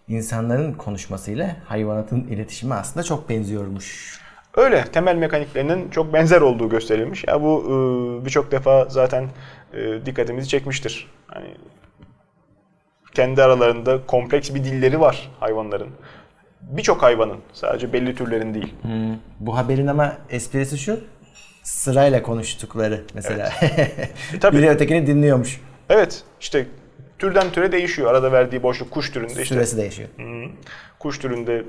İnsanların konuşmasıyla hayvanatın iletişimi aslında çok benziyormuş. Öyle temel mekaniklerinin çok benzer olduğu gösterilmiş. Ya bu e, birçok defa zaten e, dikkatimizi çekmiştir. Hani kendi aralarında kompleks bir dilleri var hayvanların. Birçok hayvanın, sadece belli türlerin değil. Bu haberin ama esprisi şu. Sırayla konuştukları mesela. E, tabii. Biri ötekini dinliyormuş. Evet, işte türden türe değişiyor. Arada verdiği boşluk kuş türünde işte Süresi değişiyor. Hı. Kuş türünde e,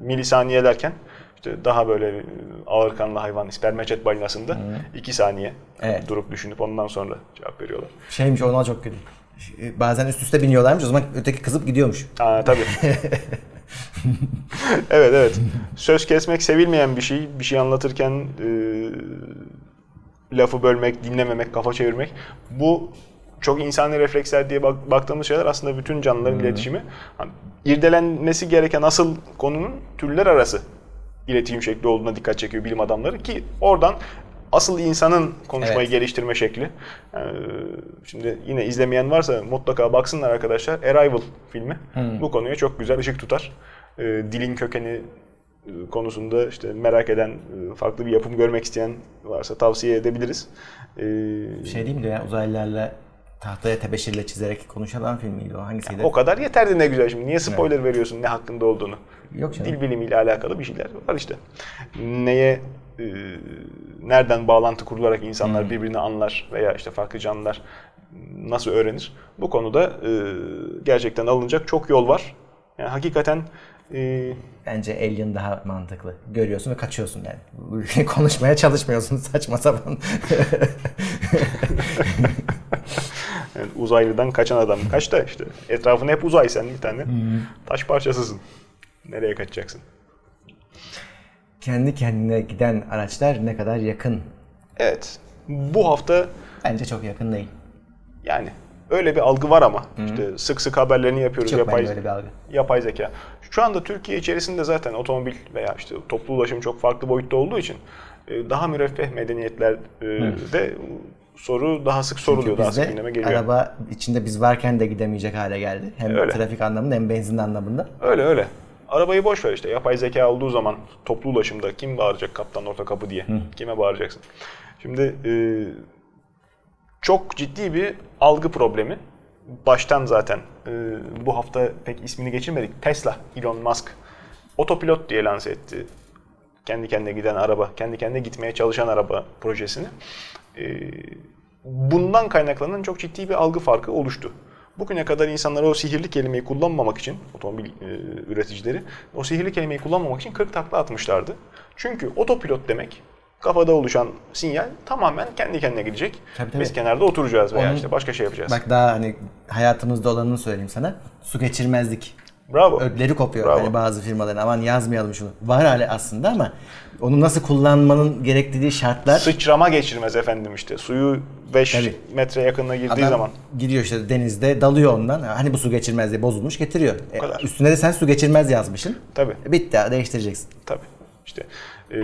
milisaniye derken işte daha böyle e, ağır kanlı hayvan ispermeçet balinasında 2 saniye Evet. durup düşünüp ondan sonra cevap veriyorlar. Şeymiş ona çok kötü. E, bazen üst üste biniyorlarmış o zaman öteki kızıp gidiyormuş. Aa tabii. evet evet. Söz kesmek sevilmeyen bir şey. Bir şey anlatırken e, lafı bölmek, dinlememek, kafa çevirmek. Bu çok insani refleksler diye bak, baktığımız şeyler aslında bütün canlıların hmm. iletişimi. İrdelenmesi gereken asıl konunun türler arası iletişim şekli olduğuna dikkat çekiyor bilim adamları ki oradan asıl insanın konuşmayı evet. geliştirme şekli. Yani, şimdi yine izlemeyen varsa mutlaka baksınlar arkadaşlar. Arrival filmi hmm. bu konuya çok güzel ışık tutar. E, dilin kökeni e, konusunda işte merak eden, e, farklı bir yapım görmek isteyen varsa tavsiye edebiliriz. E, şey değil mi ya uzaylılarla tahtaya tebeşirle çizerek konuşan filmiydi o hangisiydi? o kadar yeterdi ne güzel şimdi. Niye spoiler evet. veriyorsun ne hakkında olduğunu? Yok canım. Dil bilimiyle alakalı bir şeyler var işte. Neye e, nereden bağlantı kurularak insanlar hmm. birbirini anlar veya işte farklı canlılar nasıl öğrenir? Bu konuda e, gerçekten alınacak çok yol var. Yani hakikaten e, Bence Alien daha mantıklı. Görüyorsun ve kaçıyorsun yani. Konuşmaya çalışmıyorsun saçma sapan. yani uzaylıdan kaçan adam. Kaç da işte. Etrafında hep uzay sen bir tane. Hmm. Taş parçasısın. Nereye kaçacaksın? Kendi kendine giden araçlar ne kadar yakın? Evet. Bu hafta... Bence çok yakın değil. Yani öyle bir algı var ama. Hı-hı. işte sık sık haberlerini yapıyoruz. Çok yapay, öyle bir algı. Yapay zeka. Şu anda Türkiye içerisinde zaten otomobil veya işte toplu ulaşım çok farklı boyutta olduğu için e, daha müreffeh medeniyetlerde e, soru daha sık soruluyor, daha sık gündeme geliyor. araba içinde biz varken de gidemeyecek hale geldi. Hem öyle. trafik anlamında hem benzin anlamında. Öyle öyle. Arabayı boş ver işte. Yapay zeka olduğu zaman toplu ulaşımda kim bağıracak kaptan orta kapı diye? Hı. Kime bağıracaksın? Şimdi e, çok ciddi bir algı problemi. Baştan zaten e, bu hafta pek ismini geçirmedik. Tesla, Elon Musk otopilot diye lanse etti. Kendi kendine giden araba, kendi kendine gitmeye çalışan araba projesini. E, bundan kaynaklanan çok ciddi bir algı farkı oluştu. Bugüne kadar insanlar o sihirli kelimeyi kullanmamak için, otomobil e, üreticileri, o sihirli kelimeyi kullanmamak için 40 takla atmışlardı. Çünkü otopilot demek kafada oluşan sinyal tamamen kendi kendine gidecek. Tabii, tabii. Biz kenarda oturacağız veya Onun, işte başka şey yapacağız. Bak daha hani hayatımızda olanını söyleyeyim sana. Su geçirmezlik. Bravo. Ödleri kopuyor Bravo. hani bazı firmaların. Aman yazmayalım şunu. Var hali aslında ama onu nasıl kullanmanın gerektiği şartlar... Sıçrama geçirmez efendim işte. Suyu 5 metre yakınına girdiği Adam zaman. gidiyor işte denizde dalıyor ondan. Hani bu su geçirmez diye bozulmuş getiriyor. O kadar. E, üstüne de sen su geçirmez yazmışsın. Tabii. E, bitti değiştireceksin. Tabii. İşte e,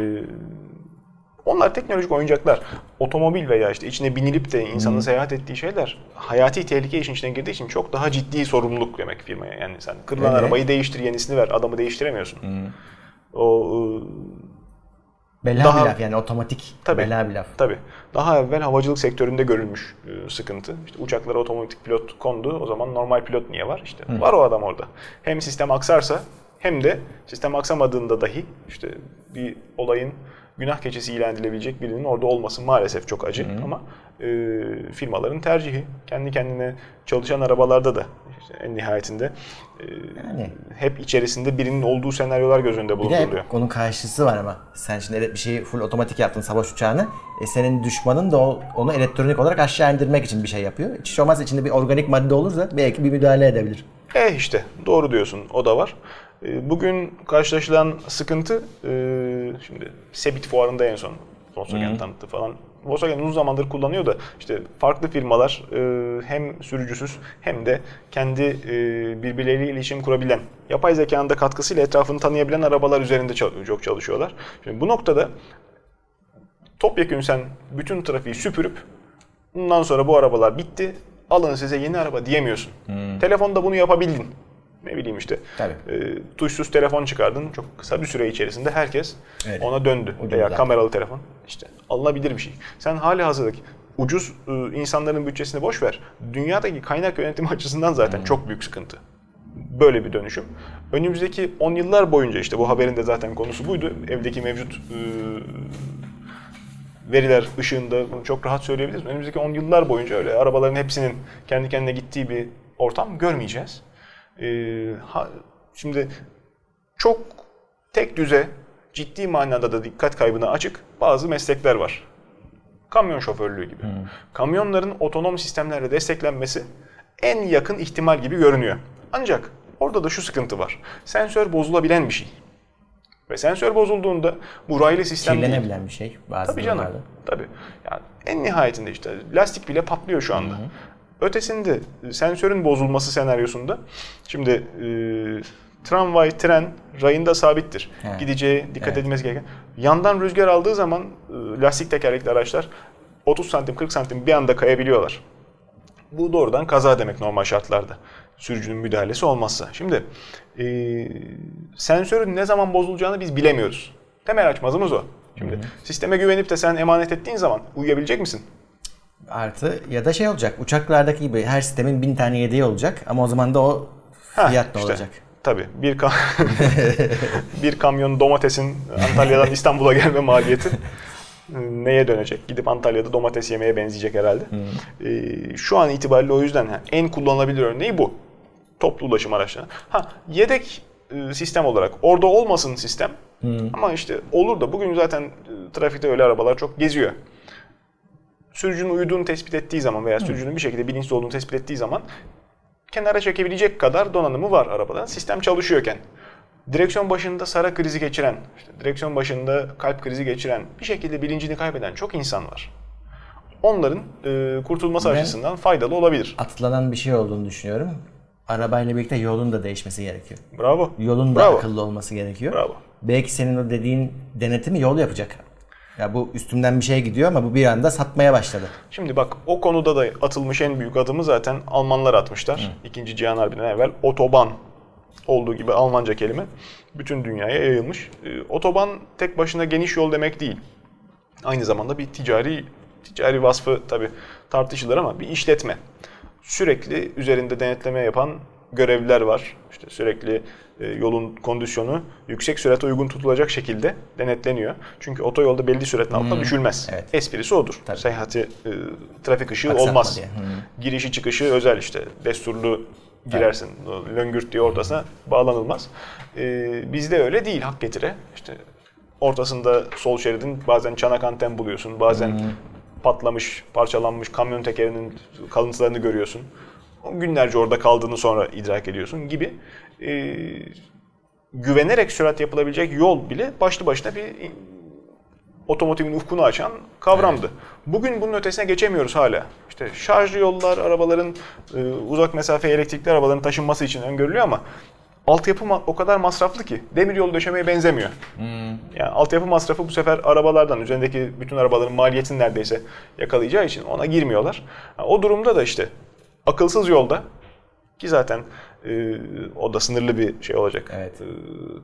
onlar teknolojik oyuncaklar. Otomobil veya işte içine binilip de insanın hmm. seyahat ettiği şeyler hayati tehlike işin içine girdiği için çok daha ciddi sorumluluk demek firmaya. Yani sen kırılan evet. arabayı değiştir, yenisini ver. Adamı değiştiremiyorsun. Hmm. O Bela daha, bir laf yani otomatik tabii, bela bir laf. Tabii. Daha evvel havacılık sektöründe görülmüş e, sıkıntı. İşte uçaklara otomatik pilot kondu. O zaman normal pilot niye var? İşte Hı. var o adam orada. Hem sistem aksarsa hem de sistem aksamadığında dahi işte bir olayın günah keçisi ilan edilebilecek birinin orada olması maalesef çok acı. Hı. Ama e, firmaların tercihi. Kendi kendine çalışan arabalarda da işte en nihayetinde e, yani. hep içerisinde birinin olduğu senaryolar göz önünde bulunduruluyor. Bir de onun karşısı var ama sen şimdi bir şeyi full otomatik yaptın savaş uçağını. E senin düşmanın da o, onu elektronik olarak aşağı indirmek için bir şey yapıyor. Hiç olmazsa içinde bir organik madde olursa belki bir müdahale edebilir. E işte doğru diyorsun o da var. E, bugün karşılaşılan sıkıntı e, şimdi Sebit fuarında en son Volkswagen tanıttı falan. Volkswagen uzun zamandır kullanıyor da işte farklı firmalar e, hem sürücüsüz hem de kendi birbirleriyle iletişim kurabilen, yapay zekanın da katkısıyla etrafını tanıyabilen arabalar üzerinde çok çalışıyorlar. Şimdi bu noktada topyekun sen bütün trafiği süpürüp bundan sonra bu arabalar bitti, alın size yeni araba diyemiyorsun. Hmm. Telefonda bunu yapabildin ne bileyim işte Tabii. E, tuşsuz telefon çıkardın. Çok kısa bir süre içerisinde herkes evet. ona döndü. Ucuz Veya zaten. kameralı telefon. İşte alınabilir bir şey. Sen hali hazırdaki ucuz e, insanların bütçesini boş ver. Dünyadaki kaynak yönetimi açısından zaten hmm. çok büyük sıkıntı. Böyle bir dönüşüm. Önümüzdeki 10 yıllar boyunca işte bu haberin de zaten konusu buydu. Evdeki mevcut e, veriler ışığında bunu çok rahat söyleyebiliriz. Önümüzdeki 10 yıllar boyunca öyle arabaların hepsinin kendi kendine gittiği bir ortam görmeyeceğiz. Ee, ha, şimdi çok tek düze, ciddi manada da dikkat kaybına açık bazı meslekler var. Kamyon şoförlüğü gibi. Hmm. Kamyonların otonom sistemlerle desteklenmesi en yakın ihtimal gibi görünüyor. Ancak orada da şu sıkıntı var. Sensör bozulabilen bir şey. Ve sensör bozulduğunda bu raylı sistem değil. Kirlenebilen bir şey bazı Tabii canım. Tabii. Yani en nihayetinde işte lastik bile patlıyor şu anda. Ötesinde e, sensörün bozulması senaryosunda şimdi e, tramvay, tren rayında sabittir. Evet. Gideceği dikkat Evet. edilmesi gereken. Yandan rüzgar aldığı zaman e, lastik tekerlekli araçlar 30 santim 40 santim bir anda kayabiliyorlar. Bu doğrudan kaza demek normal şartlarda. Sürücünün müdahalesi olmazsa. Şimdi e, sensörün ne zaman bozulacağını biz bilemiyoruz. Temel açmazımız o. Şimdi sisteme güvenip de sen emanet ettiğin zaman uyuyabilecek misin? Artı ya da şey olacak. Uçaklardaki gibi her sistemin bin tane yedeği olacak ama o zaman da o Ha, fiyat ne işte, olacak? Tabii. Bir, kam bir kamyon domatesin Antalya'dan İstanbul'a gelme maliyeti e, neye dönecek? Gidip Antalya'da domates yemeye benzeyecek herhalde. E, şu an itibariyle o yüzden ha, en kullanılabilir örneği bu. Toplu ulaşım araçları. Ha yedek e, sistem olarak orada olmasın sistem. Ama işte olur da bugün zaten e, trafikte öyle arabalar çok geziyor. Sürücünün uyuduğunu tespit ettiği zaman veya sürücünün bir şekilde bilinçli olduğunu tespit ettiği zaman kenara çekebilecek kadar donanımı var arabada. Sistem çalışıyorken. Direksiyon başında sara krizi geçiren, işte direksiyon başında kalp krizi geçiren, bir şekilde bilincini kaybeden çok insan var. Onların e, kurtulması Ben- açısından faydalı olabilir. Atlanan bir şey olduğunu düşünüyorum. Arabayla birlikte yolun da değişmesi gerekiyor. Bravo. Yolun da Bravo. akıllı olması gerekiyor. Bravo. Belki senin o dediğin denetimi yol yapacak. Ya bu üstümden bir şey gidiyor ama bu bir anda satmaya başladı. Şimdi bak o konuda da atılmış en büyük adımı zaten Almanlar atmışlar. İkinci Cihan Harbi'nden evvel otoban olduğu gibi Almanca kelime bütün dünyaya yayılmış. Ee, otoban tek başına geniş yol demek değil. Aynı zamanda bir ticari ticari vasfı tabi tartışılır ama bir işletme. Sürekli üzerinde denetleme yapan görevliler var. İşte sürekli e, yolun kondisyonu yüksek sürate uygun tutulacak şekilde denetleniyor. Çünkü otoyolda belli süratin altına düşülmez. evet. Esprisi odur. Tabii. Seyahati e, trafik ışığı Aksatma olmaz. diye. Hı. Girişi çıkışı özel işte. Desturlu girersin. O Löngürt diye ortasına bağlanılmaz. E, bizde öyle değil hak getire. İşte ortasında sol şeridin bazen çanak anten buluyorsun. Bazen patlamış, parçalanmış kamyon tekerinin kalıntılarını görüyorsun. Günlerce orada kaldığını sonra idrak ediyorsun gibi. E, güvenerek sürat yapılabilecek yol bile başlı başına bir otomotivin ufkunu açan kavramdı. Bugün bunun ötesine geçemiyoruz hala. İşte şarjlı yollar, arabaların e, uzak mesafe elektrikli arabaların taşınması için öngörülüyor ama altyapı o kadar masraflı ki demir yolu döşemeye benzemiyor. Yani altyapı masrafı bu sefer arabalardan, üzerindeki bütün arabaların maliyetini neredeyse yakalayacağı için ona girmiyorlar. Ha, O durumda da işte akılsız yolda ki zaten e, o da sınırlı bir şey olacak. Evet. E,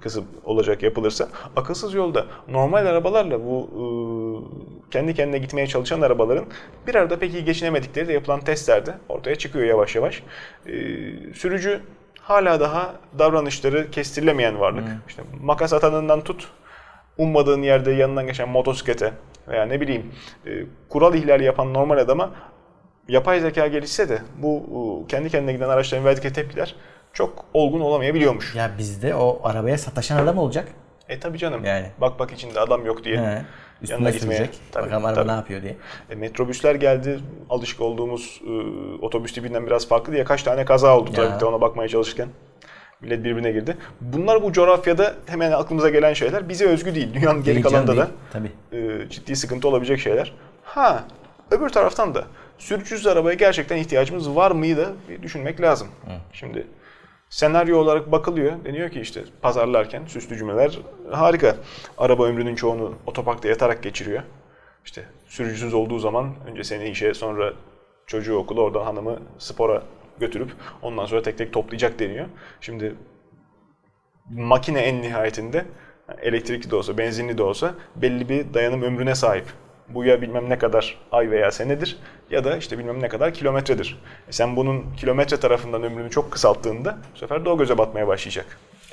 kısım olacak yapılırsa. Akılsız yolda normal arabalarla bu e, kendi kendine gitmeye çalışan arabaların bir arada pek iyi geçinemedikleri de yapılan testlerde ortaya çıkıyor yavaş yavaş. E, sürücü hala daha davranışları kestirilemeyen varlık. İşte makas atanından tut ummadığın yerde yanından geçen motosiklete veya ne bileyim e, kural ihlali yapan normal adama yapay zeka gelişse de bu kendi kendine giden araçların verdikleri tepkiler çok olgun olamayabiliyormuş. Ya bizde o arabaya sataşan adam olacak. E tabi canım. Yani. Bak bak içinde adam yok diye. He. Yanına Üstüne gitmeye. sürecek. Tabii, Bakalım araba tabii. ne yapıyor diye. E, metrobüsler geldi. Alışık olduğumuz e, otobüs tipinden biraz farklı diye kaç tane kaza oldu trafikte ona bakmaya çalışırken. Millet birbirine girdi. Bunlar bu coğrafyada hemen aklımıza gelen şeyler. Bize özgü değil. Dünyanın geri kalanında da Tabii. e, ciddi sıkıntı olabilecek şeyler. Ha, öbür taraftan da sürücüsüz arabaya gerçekten ihtiyacımız var mıydı bir düşünmek lazım. Şimdi senaryo olarak bakılıyor. Deniyor ki işte pazarlarken süslü cümleler harika. Araba ömrünün çoğunu otoparkta yatarak geçiriyor. İşte sürücüsüz olduğu zaman önce seni işe sonra çocuğu okula oradan hanımı spora götürüp ondan sonra tek tek toplayacak deniyor. Şimdi makine en nihayetinde elektrikli de olsa, benzinli de olsa belli bir dayanım ömrüne sahip. Bu ya bilmem ne kadar ay veya senedir ya da işte bilmem ne kadar kilometredir. E sen bunun kilometre tarafından ömrünü çok kısalttığında bu sefer de o göze batmaya başlayacak.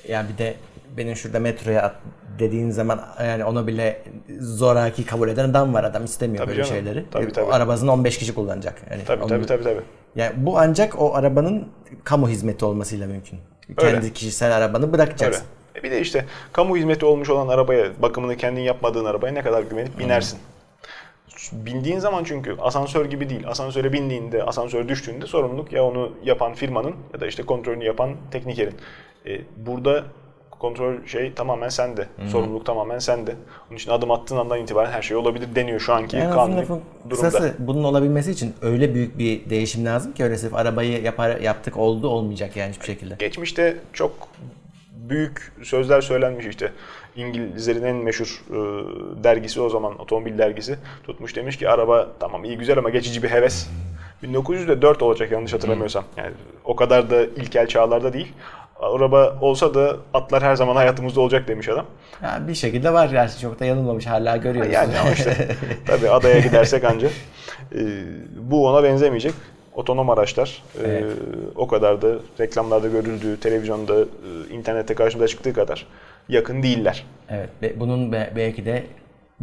Ya bir de benim şurada metroya at dediğin zaman yani onu bile zoraki kabul eden adam var. Adam istemiyor Tabii böyle canım. şeyleri. Tabii, E, tabii. Arabasını 15 kişi kullanacak. Yani Tabii onu- tabii tabii tabii. Yani bu ancak o arabanın kamu hizmeti olmasıyla mümkün. Öyle. Kendi kişisel arabanı bırakacaksın. Öyle. E bir de işte kamu hizmeti olmuş olan arabaya, bakımını kendin yapmadığın arabaya ne kadar güvenip binersin. Bindiğin zaman çünkü asansör gibi değil. Asansöre bindiğinde, asansöre düştüğünde sorumluluk ya onu yapan firmanın ya da işte kontrolünü yapan teknikerin. E, burada kontrol şey tamamen sende. Sorumluluk tamamen sende. Onun için adım attığın andan itibaren her şey olabilir deniyor şu anki uzun kanuni durumda. kısası bunun olabilmesi için öyle büyük bir değişim lazım ki öyle sırf arabayı yapar, yaptık oldu olmayacak yani hiçbir şekilde. Geçmişte çok büyük sözler söylenmiş işte. İngilizlerin en meşhur e, dergisi o zaman otomobil dergisi tutmuş demiş ki araba tamam iyi güzel ama geçici bir heves. 1904 olacak yanlış hatırlamıyorsam. Yani o kadar da ilkel çağlarda değil. Araba olsa da atlar her zaman hayatımızda olacak demiş adam. Ya bir şekilde var yani çok da yanılmamış hala görüyoruz. Yani ama işte tabii adaya gidersek anca e, bu ona benzemeyecek. Otonom araçlar e, Evet. o kadar da reklamlarda görüldüğü, televizyonda, e, internette karşımıza çıktığı kadar yakın değiller. Evet ve bunun be- belki de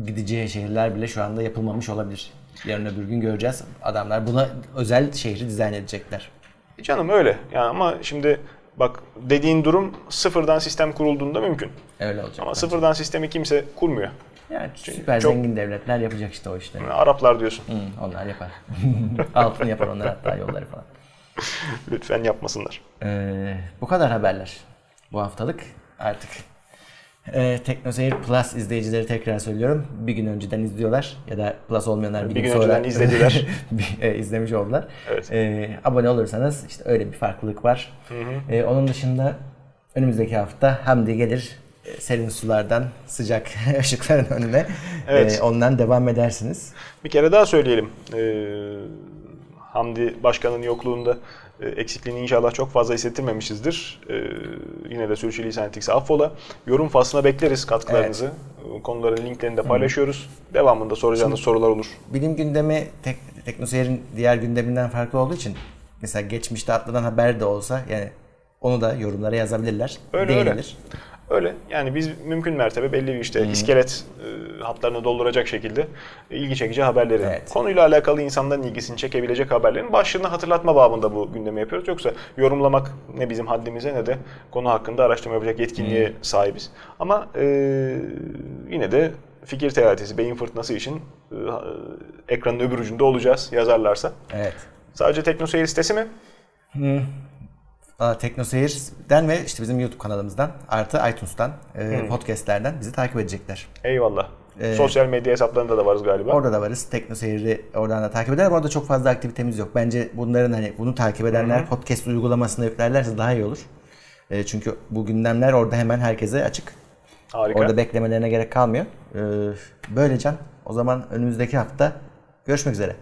gideceği şehirler bile şu anda yapılmamış olabilir. Yarın öbür gün göreceğiz. Adamlar buna özel şehri dizayn edecekler. E Canım öyle. Yani ama şimdi bak dediğin durum sıfırdan sistem kurulduğunda mümkün. Öyle olacak. Ama bence. sıfırdan sistemi kimse kurmuyor. Yani süper çok- zengin devletler yapacak işte o işleri. Yani Araplar diyorsun. Hı, onlar yapar. Altını yapar onlar hatta yolları falan. Lütfen yapmasınlar. Ee, bu kadar haberler bu haftalık. Artık ee, Teknoseyir Plus izleyicileri tekrar söylüyorum. Bir gün önceden izliyorlar ya da Plus olmayanlar bir, Bir gün sonra önceden izlediler. e, izlemiş oldular. Evet. Ee, abone olursanız işte öyle bir farklılık var. Ee, onun dışında önümüzdeki hafta Hamdi gelir e, serin sulardan sıcak ışıkların önüne Evet. e, ondan devam edersiniz. Bir kere daha söyleyelim. Ee, Hamdi Başkan'ın yokluğunda e, eksikliğini inşallah çok fazla hissettirmemişizdir. Ee, yine de sürçülisan ettikse affola. Yorum faslına bekleriz katkılarınızı. Ee, Konuların linklerini de paylaşıyoruz. Devamında soracağınız sorular olur. Bilim gündemi tek, Teknoseyir'in diğer gündeminden farklı olduğu için mesela geçmişte atlanan haber de olsa yani onu da yorumlara yazabilirler. Öyle. Değinilir. Öyle. Yani biz mümkün mertebe belli bir işte iskelet e, hatlarını dolduracak şekilde ilgi çekici haberleri, Evet. konuyla alakalı insanların ilgisini çekebilecek haberlerin başlığını hatırlatma babında bu gündemi yapıyoruz. Yoksa yorumlamak ne bizim haddimize ne de konu hakkında araştırma yapacak yetkinliğe sahibiz. Ama e, yine de fikir teatisi, beyin fırtınası için e, ekranın öbür ucunda olacağız yazarlarsa. Evet. Sadece Teknoseyir sitesi mi? Aa, Teknoseyir'den ve işte bizim YouTube kanalımızdan artı iTunes'tan e, podcastlerden bizi takip edecekler. Eyvallah. Sosyal medya hesaplarında da varız galiba. Orada da varız. Teknoseyir'i oradan da takip eder. Orada çok fazla aktivitemiz yok. Bence bunların hani bunu takip edenler podcast uygulamasına yüklerlerse daha iyi olur. E, çünkü bu gündemler orada hemen herkese açık. Harika. Orada beklemelerine gerek kalmıyor. E, böyle Can. O zaman önümüzdeki hafta görüşmek üzere.